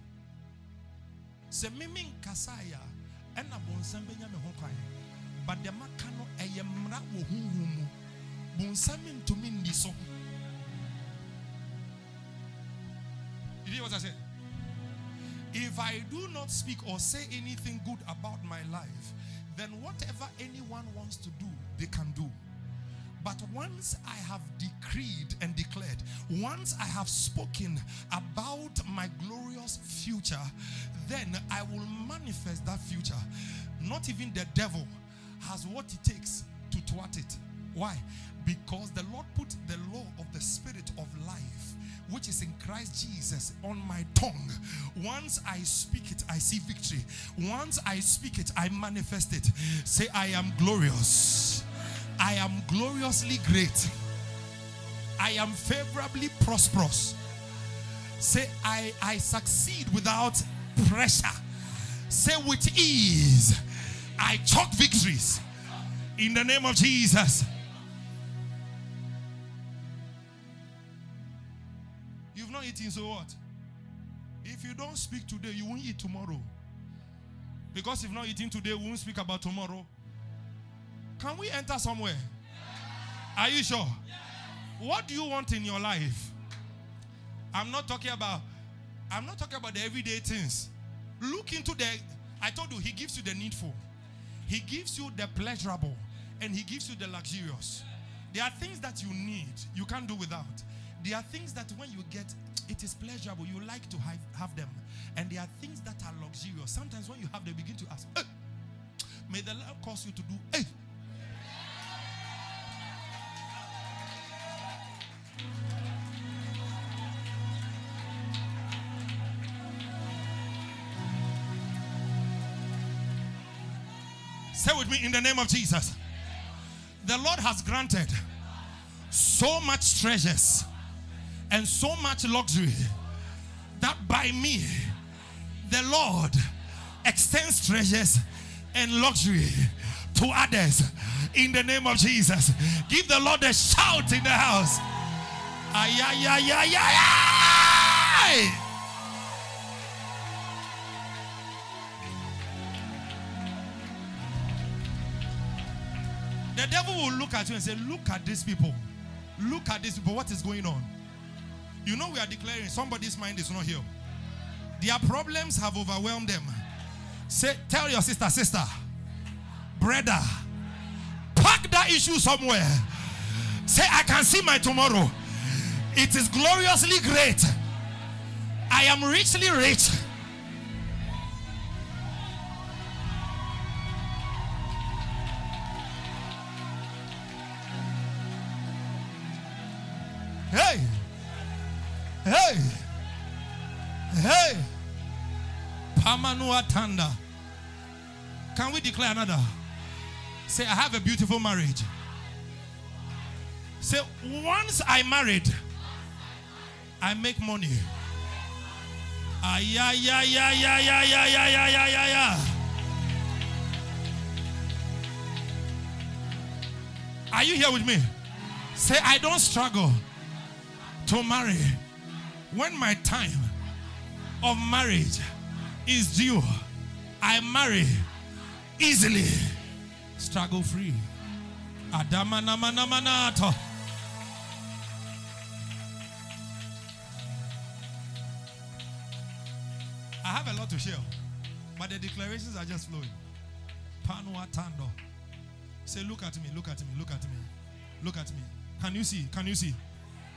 Se mimi nkasaya ɛna bonsam me ho but the maka no ɛyɛ mmara wɔ honhom mu bonsam ntumi nni so You hear what I said? If I do not speak or say anything good about my life, then whatever anyone wants to do, they can do. But once I have decreed and declared, once I have spoken about my glorious future, then I will manifest that future. Not even the devil has what it takes to thwart it. Why? Because the Lord put the law of the spirit of life which is in Christ Jesus on my tongue. Once I speak it, I see victory. Once I speak it, I manifest it. Say, I am glorious. I am gloriously great. I am favorably prosperous. Say, I, I succeed without pressure. Say, with ease, I chalk victories. In the name of Jesus. You've so what? If you don't speak today, you won't eat tomorrow. Because if not eating today, we won't speak about tomorrow. Can we enter somewhere? Are you sure? What do you want in your life? I'm not talking about I'm not talking about the everyday things. Look into the I told you he gives you the needful. He gives you the pleasurable and he gives you the luxurious. There are things that you need, you can't do without. There are things that when you get, it is pleasurable. You like to have, have them. And there are things that are luxurious. Sometimes when you have them, begin to ask, hey, may the Lord cause you to do, hey. Say with me in the name of Jesus. The Lord has granted so much treasures and so much luxury that by me, the Lord extends treasures and luxury to others in the name of Jesus. Give the Lord a shout in the house. Ay, ay, ay, ay, ay, ay. The devil will look at you and say, Look at these people. Look at these people. What is going on? You know, we are declaring somebody's mind is not here. Their problems have overwhelmed them. Say, tell your sister, sister, brother, pack that issue somewhere. Say, I can see my tomorrow. It is gloriously great. I am richly rich. Pamanua Tanda. Can we declare another? Say, I have a beautiful marriage. Say, once I married, I make money. Ah, yeah, yeah, yeah, yeah, yeah, yeah, yeah, yeah, yeah, yeah, yeah. Are you here with me? Say, I don't struggle to marry when my time of marriage is due. I marry easily, struggle free. Adama nama. I have a lot to share, but the declarations are just flowing. Panua tando. Say, look at me, look at me, look at me, look at me. Can you see? Can you see?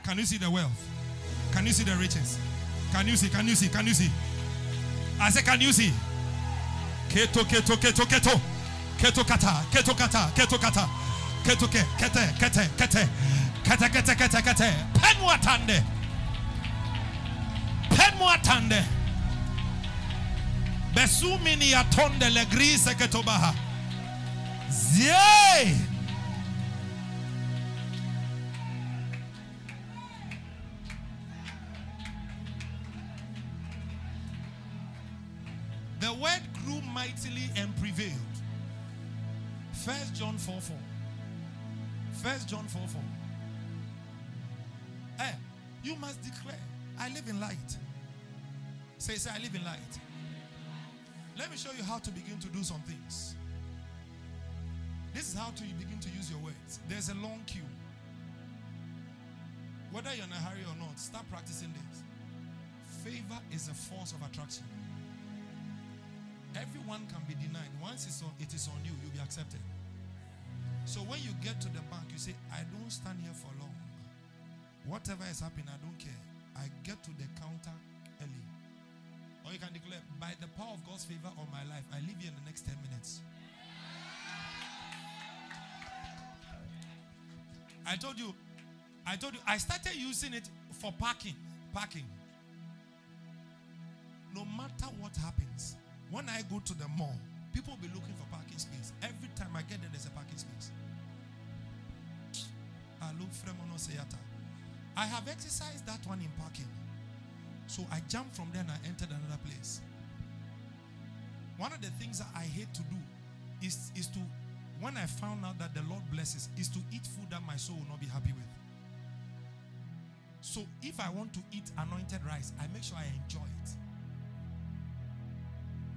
Can you see the wealth? Can you see the riches? Can you see? Can you see? Can you see? I say, can you see? Keto, keto, keto, keto. Keto kata, keto kata, keto kata. Keto ke, kete, kete, kete. Kete, kete, kete, kete. Pen watande. Pen watande. Besumini atonde le grise ketobaha. Zie. Grew mightily and prevailed. First John 4 4. First John 4 4. Hey, you must declare, I live in light. Say, say, I live in light. Let me show you how to begin to do some things. This is how to begin to use your words. There's a long queue. Whether you're in a hurry or not, start practicing this. Favor is a force of attraction. Everyone can be denied. Once it's on, it is on you, you'll be accepted. So when you get to the bank, you say, I don't stand here for long. Whatever is happening, I don't care. I get to the counter early. Or you can declare, by the power of God's favor on my life, I leave here in the next 10 minutes. I told you, I told you, I started using it for parking. Parking. No matter what happens, when I go to the mall, people will be looking for parking space. Every time I get there, there's a parking space. I have exercised that one in parking. So I jumped from there and I entered another place. One of the things that I hate to do is, is to, when I found out that the Lord blesses, is to eat food that my soul will not be happy with. So if I want to eat anointed rice, I make sure I enjoy it.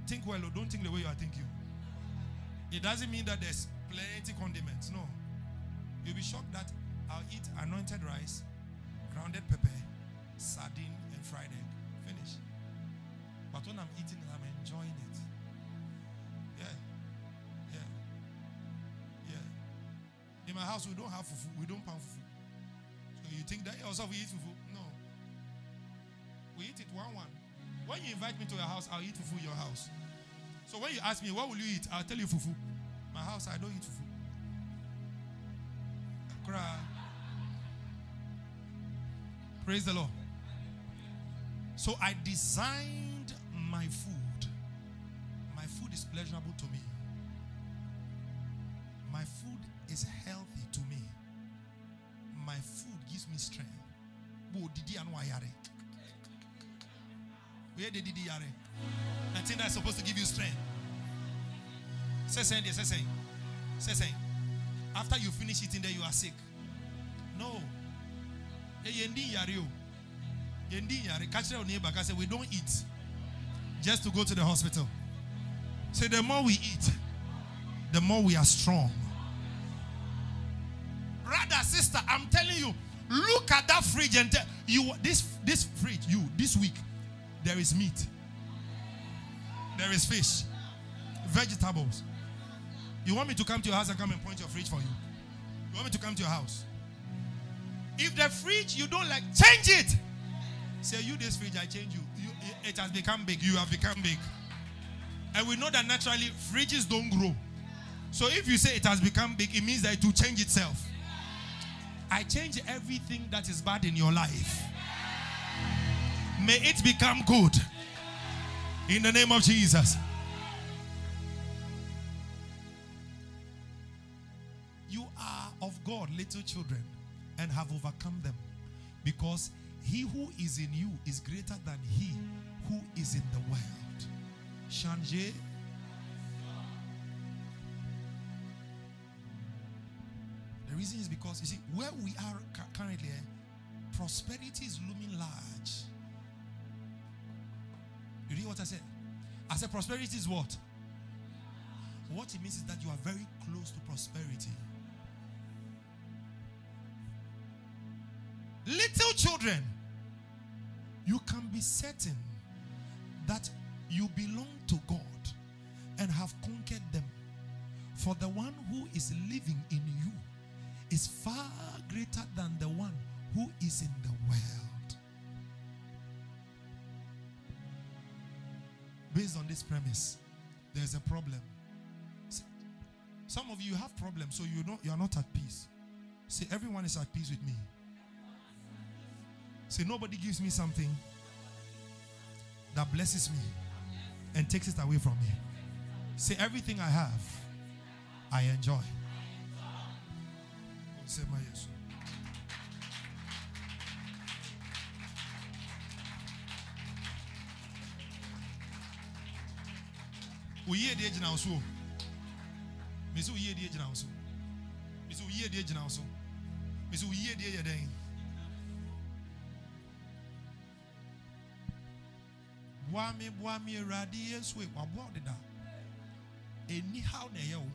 Think well or don't think the way you are thinking. It doesn't mean that there's plenty condiments. No. You'll be shocked that I'll eat anointed rice, grounded pepper, sardine, and fried egg. Finish. But when I'm eating it, I'm enjoying it. Yeah. Yeah. Yeah. In my house, we don't have fufu. We don't pound fufu. So you think that oh, also we eat fufu? No. We eat it one one. When you invite me to your house, I'll eat fufu in your house. So when you ask me, what will you eat? I'll tell you fufu. My house, I don't eat fufu. Cry. Praise the Lord. So I designed my food. My food is pleasurable to me. My food is healthy to me. My food gives me strength. Where did didi yare? Nothing that's supposed to give you strength. Say saying say saying. Say saying. After you finish eating there, you are sick. No. Yendi yare o. Yendi yare. Catch your neighbor. I say we don't eat just to go to the hospital. Say the more we eat, the more we are strong. Brother, sister, I'm telling you, look at that fridge and tell you this this fridge, you this week, there is meat, there is fish, vegetables. You want me to come to your house and come and point your fridge for you? You want me to come to your house? If the fridge you don't like, change it. Say you this fridge, I change you. you it, it has become big. You have become big. And we know that naturally fridges don't grow. So if you say it has become big, it means that it will change itself. I change everything that is bad in your life. May it become good. In the name of Jesus. You are of God, little children, and have overcome them. Because he who is in you is greater than he who is in the world. Changer. The reason is because, you see, where we are currently, eh, prosperity is looming large. You hear what I said? I said prosperity is what? What it means is that you are very close to prosperity. Little children, you can be certain that you belong to God and have conquered them. For the one who is living in you is far greater than the one who is in the world. Based on this premise, there's a problem. Some of you have problems, so you know you are not at peace. Say, everyone is at peace with me. Say, nobody gives me something that blesses me and takes it away from me. Say, everything I have, I enjoy. Say, my Jesus. Oye die gyina wo so. Me so oye die gyina wo so. Me so oye die gyina wo so. Me so oye die yɛ dɛn. boa me boa me awurade yesu e waboa deda ɛni haw na ɛyɛ wo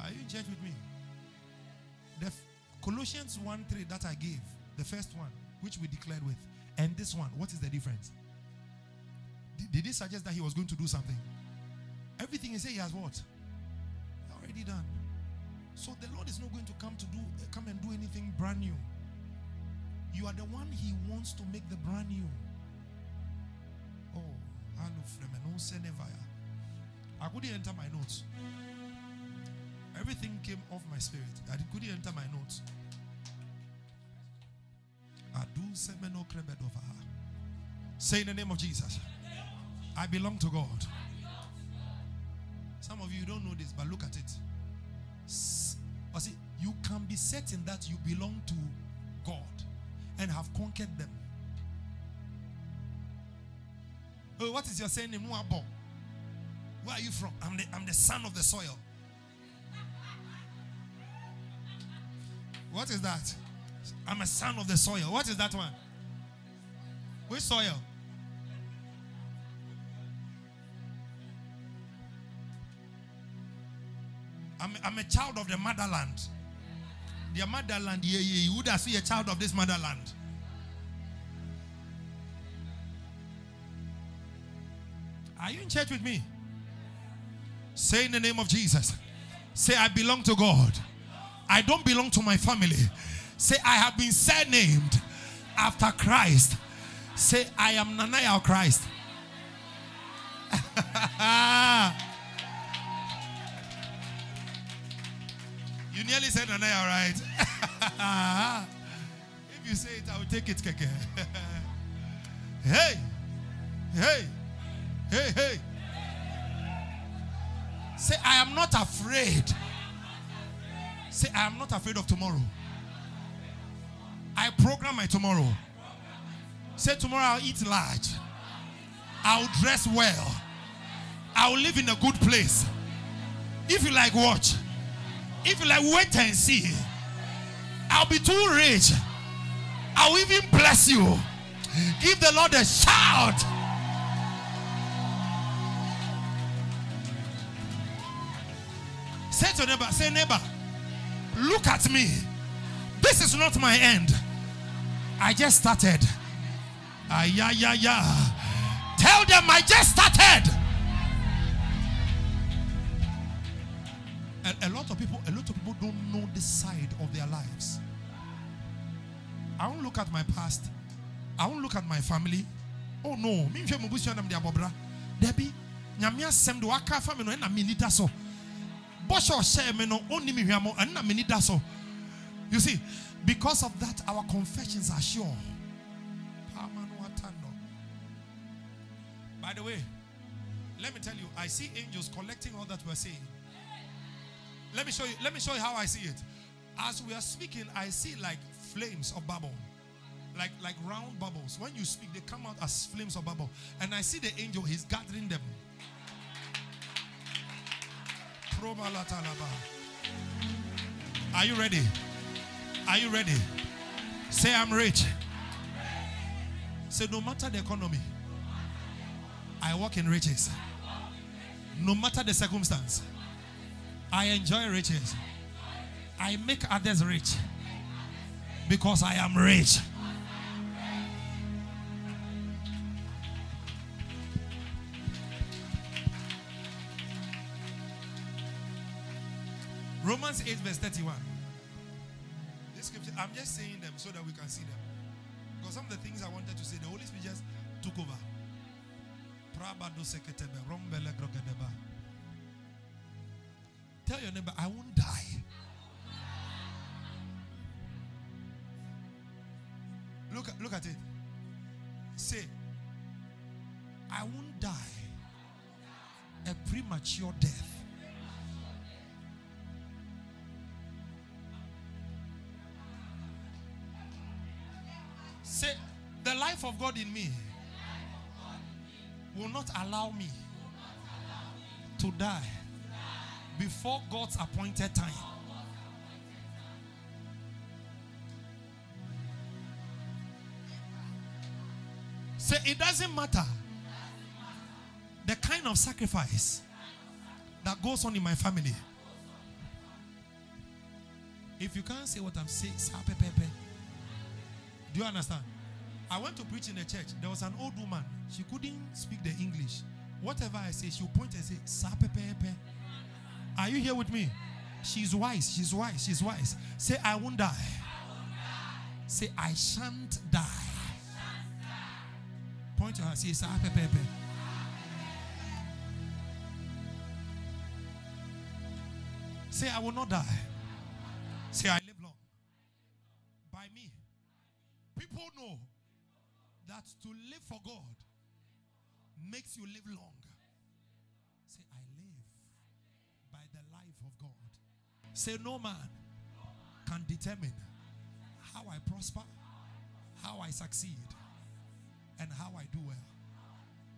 are you in church with me the Colossians 1 3 that I gave, the first one, which we declared with, and this one, what is the difference? Did, did he suggest that he was going to do something? Everything he said he has what? Already done. So the Lord is not going to come to do uh, come and do anything brand new. You are the one he wants to make the brand new. Oh, oh I couldn't enter my notes. Everything came off my spirit. I couldn't enter my notes. Say in the name of Jesus. I belong to God. Some of you don't know this, but look at it. I see, you can be certain that you belong to God and have conquered them. Oh, what is your saying name? Where are you from? I'm the, I'm the son of the soil. What is that? I'm a son of the soil. What is that one? Which soil? I'm, I'm a child of the motherland. The motherland, yeah, yeah. You would have seen a child of this motherland. Are you in church with me? Say in the name of Jesus. Say, I belong to God. I don't belong to my family. Say, I have been surnamed after Christ. Say, I am Nanaya Christ. you nearly said Nanaya, right? if you say it, I will take it, hey, hey, hey, hey. Say, I am not afraid. Say, I am not afraid of tomorrow. I program my tomorrow. Say, tomorrow I'll eat large. I'll dress well. I'll live in a good place. If you like, watch. If you like, wait and see. I'll be too rich. I'll even bless you. Give the Lord a shout. Say to neighbor, say neighbor, look at me. This is not my end. I just started. Ah, yeah, yeah, yeah. Tell them I just started. A, a, lot of people, a lot of people don't know this side of their lives. I won't look at my past. I won't look at my family. Oh no, me Debbie, nyamia sem do aka family no na me so you see because of that our confessions are sure. By the way let me tell you i see angels collecting all that we're saying let me show you let me show you how i see it. As we are speaking i see like flames of bubble. Like like round bubbles. When you speak they come out as flames of bubble. And i see the angel he's gathering them. Are you ready? Are you ready? Say, I'm rich. Say, no matter the economy, I walk in riches. No matter the circumstance, I enjoy riches. I make others rich because I am rich. Romans 8, verse 31. Scripture, I'm just saying them so that we can see them. Because some of the things I wanted to say, the Holy Spirit just took over. Tell your neighbor, I won't die. Look, look at it. Say, I won't die a premature death. In me will not allow me to die before God's appointed time. Say, it doesn't matter the kind of sacrifice that goes on in my family. If you can't say what I'm saying. Ah, Do you understand? I went to preach in a church. There was an old woman. She couldn't speak the English. Whatever I say, she'll point and say, pepe. Are you here with me? She's wise. She's wise. She's wise. Say, I won't die. Say, I shan't die. Point to her. Say, pepe. Say, I will not die. Say, I for God makes you live long. Say, I live by the life of God. Say, no man can determine how I prosper, how I succeed, and how I do well.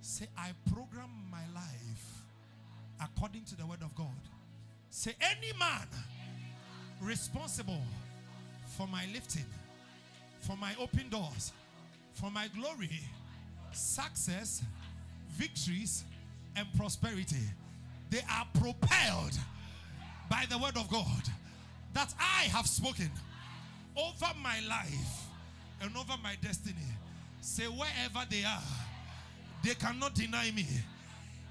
Say, I program my life according to the word of God. Say, any man responsible for my lifting, for my open doors, for my glory, success, victories, and prosperity. They are propelled by the word of God that I have spoken over my life and over my destiny. Say, wherever they are, they cannot deny me.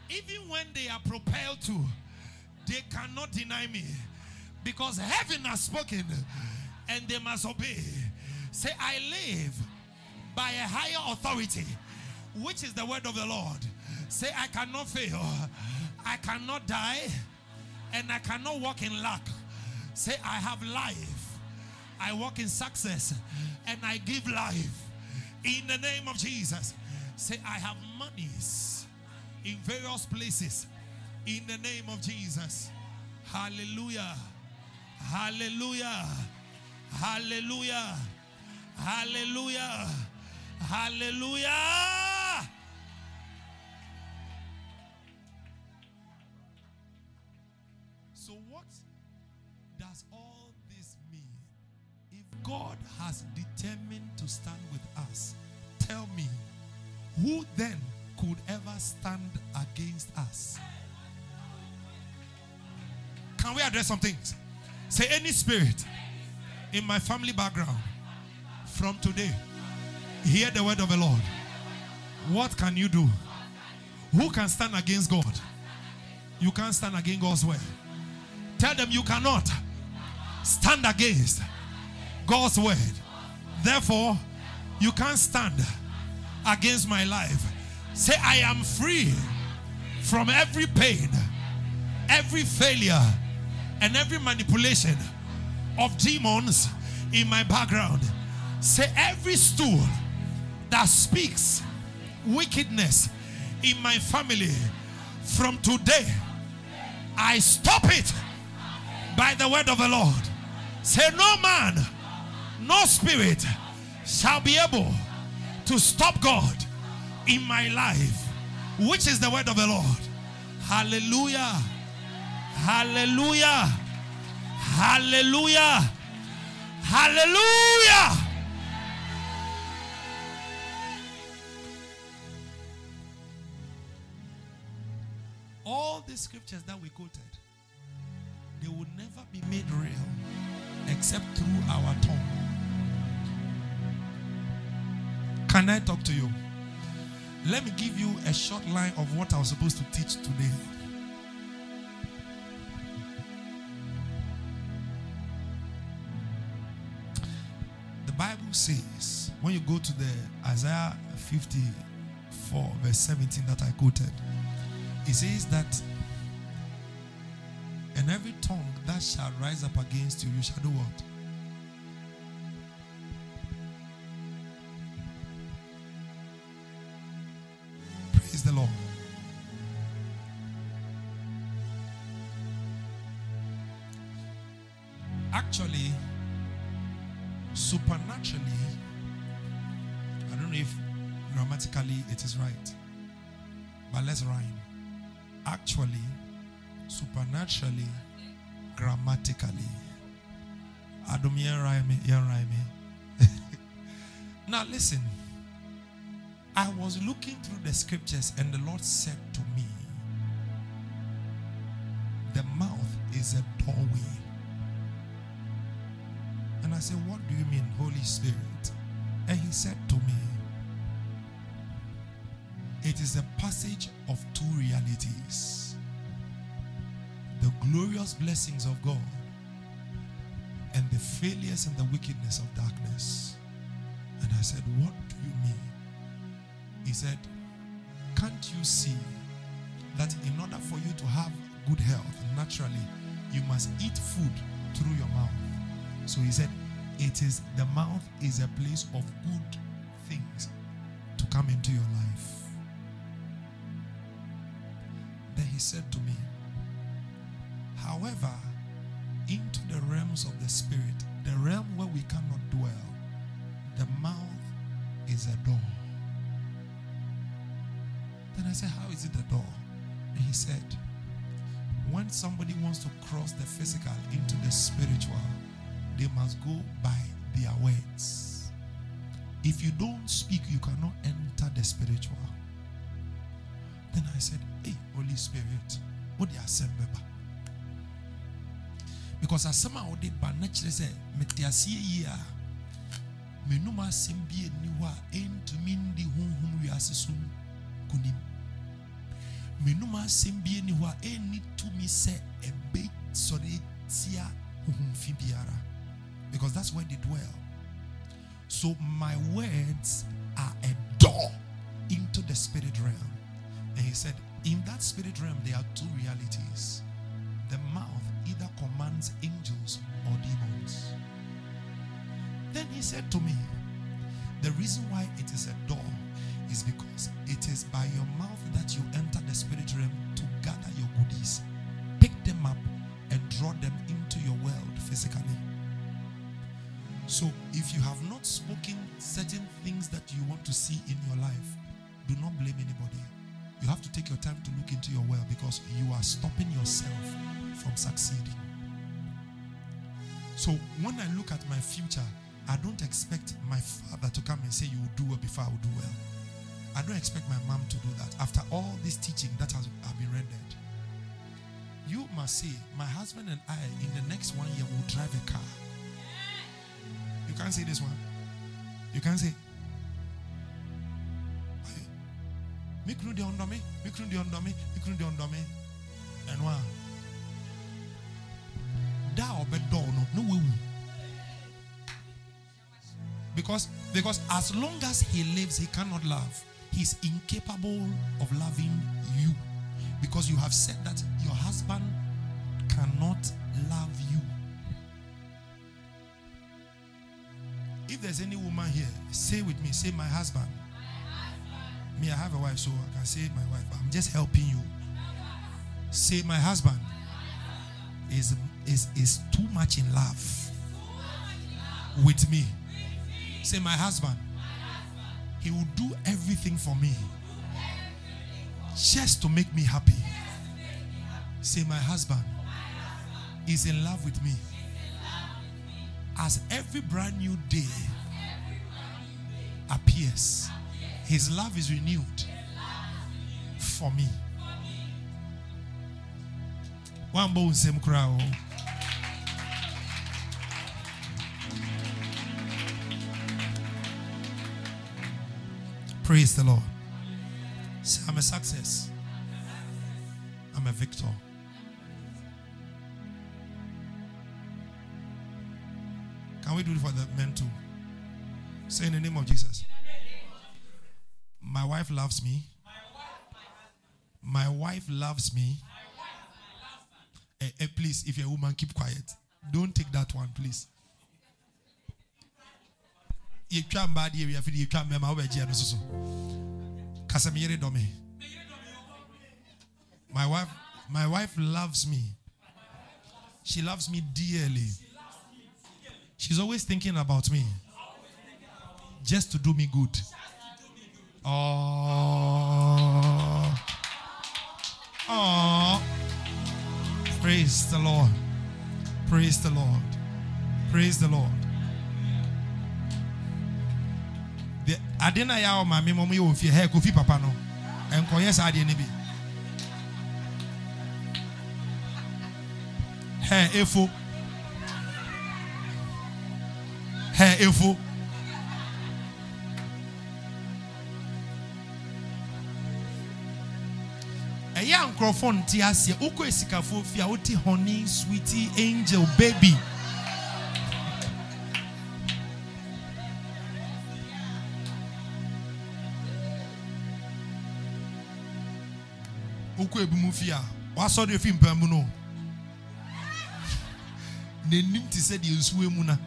Even when they are propelled to, they cannot deny me because heaven has spoken and they must obey. Say, I live by a higher authority, which is the word of the Lord. Say, I cannot fail, I cannot die, and I cannot walk in luck. Say, I have life, I walk in success, and I give life in the name of Jesus. Say, I have monies in various places in the name of Jesus. Hallelujah. Hallelujah. Hallelujah. Hallelujah. Hallelujah. God has determined to stand with us, tell me, who then could ever stand against us? Can we address some things? Say, any spirit in my family background from today, hear the word of the Lord. What can you do? Who can stand against God? You can't stand against God's word. Tell them you cannot stand against God's word. Therefore, you can't stand against my life. Say, I am free from every pain, every failure, and every manipulation of demons in my background. Say, every stool that speaks wickedness in my family from today, I stop it by the word of the Lord. Say, no man, no spirit shall be able to stop God in my life, which is the word of the Lord. Hallelujah. Hallelujah. Hallelujah. Hallelujah. All the scriptures that we quoted, they will never be made real except through our tongue. Can I talk to you? Let me give you a short line of what I was supposed to teach today. The Bible says, when you go to the Isaiah 54, verse 17 that I quoted, it says that, and every tongue that shall rise up against you, you shall do what? Scriptures, and the Lord said to me, The mouth is a doorway And I said, What do you mean, Holy Spirit? And he said to me, It is a passage of two realities the glorious blessings of God and the failures and the wickedness of darkness. And I said, What do you mean? He said, Can't you see that in order for you to have good health naturally, you must eat food through your mouth? So he said, It is the mouth is a place of good things to come into your life. Then he said to me, However, into the realms of the spirit, the realm where we cannot dwell, the mouth is a door. I said, How is it a door? And he said, When somebody wants to cross the physical into the spiritual, they must go by their words. If you don't speak, you cannot enter the spiritual. Then I said, Hey, Holy Spirit, what the assembly? Because asɛm a wode ba na kyerɛ sɛ mete aseɛ yie a menum asɛm bi ani hɔ a ɛntumi ndi honhom wiase so menum asɛm bi ani hɔ a ɛnni tumi sɛ tia biara. Because that's where they dwell. So my words are a door into the spirit realm. And he said in that spirit realm there are two realities. The mouth either commands angels or demons. Then he said to me, The reason why it is a door is because it is by your mouth that you enter the spirit realm to gather your goodies, pick them up, and draw them into your world physically. So if you have not spoken certain things that you want to see in your life, do not blame anybody. You have to take your time to look into your world because you are stopping yourself from succeeding. So when I look at my future, I don't expect my father to come and say, You will do well before I will do well. I don't expect my mom to do that. After all this teaching that has been rendered, you must say, My husband and I, in the next one year, will drive a car. You can't say this one. You can't say, me ondo me, me ondo me, me ondo me. And one. Da obedo no, Because because as long as he lives, he cannot love. He's incapable of loving you. Because you have said that your husband cannot love you. If there's any woman here, say with me, say my husband. Me, I have a wife, so I can say my wife. I'm just helping you. Say my husband is is is too much in love with me. Say my husband. He will do everything for me just to make me happy. Say my husband is in love with me. As every brand new day appears, his love is renewed for me. One bone same crowd. Praise the Lord. Say, I'm a success. I'm a victor. Can we do it for the men too? Say in the name of Jesus. My wife loves me. My wife loves me. Hey, hey, please, if you're a woman, keep quiet. Don't take that one, please. You can't bad here, you can't remember My wife, my wife loves me. She loves me dearly. She's always thinking about me. Just to do me good. Oh. Oh. Praise the Lord. Praise the Lord. Praise the Lord. The adena ya o mami mo yo fi he kofi papa no. Enkoye sa ade ne bi. He efo. hair efo. ɛyɛ nkurɔfoɔ nte aseɛ wokɔ esikafoɔ fie a wote honey sweetie angel baby wokɔ ebi mu fie a wasɔre efi mpɛn mu no. N'anim te sɛ deɛ nsuo mu na.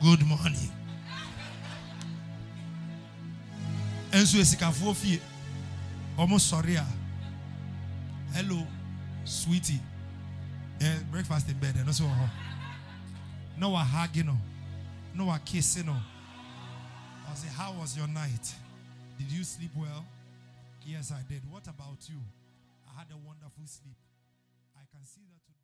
Good morning. Nso esikafoɔ fie wɔn sɔre a. Hello sweetie. Eh, breakfast in bed ɛno so wɔ hɔ. Na wa hagi no na wa kiss no. I how was your night did you sleep well? Yes I did. What about you? I had a wonderful sleep. I can see that today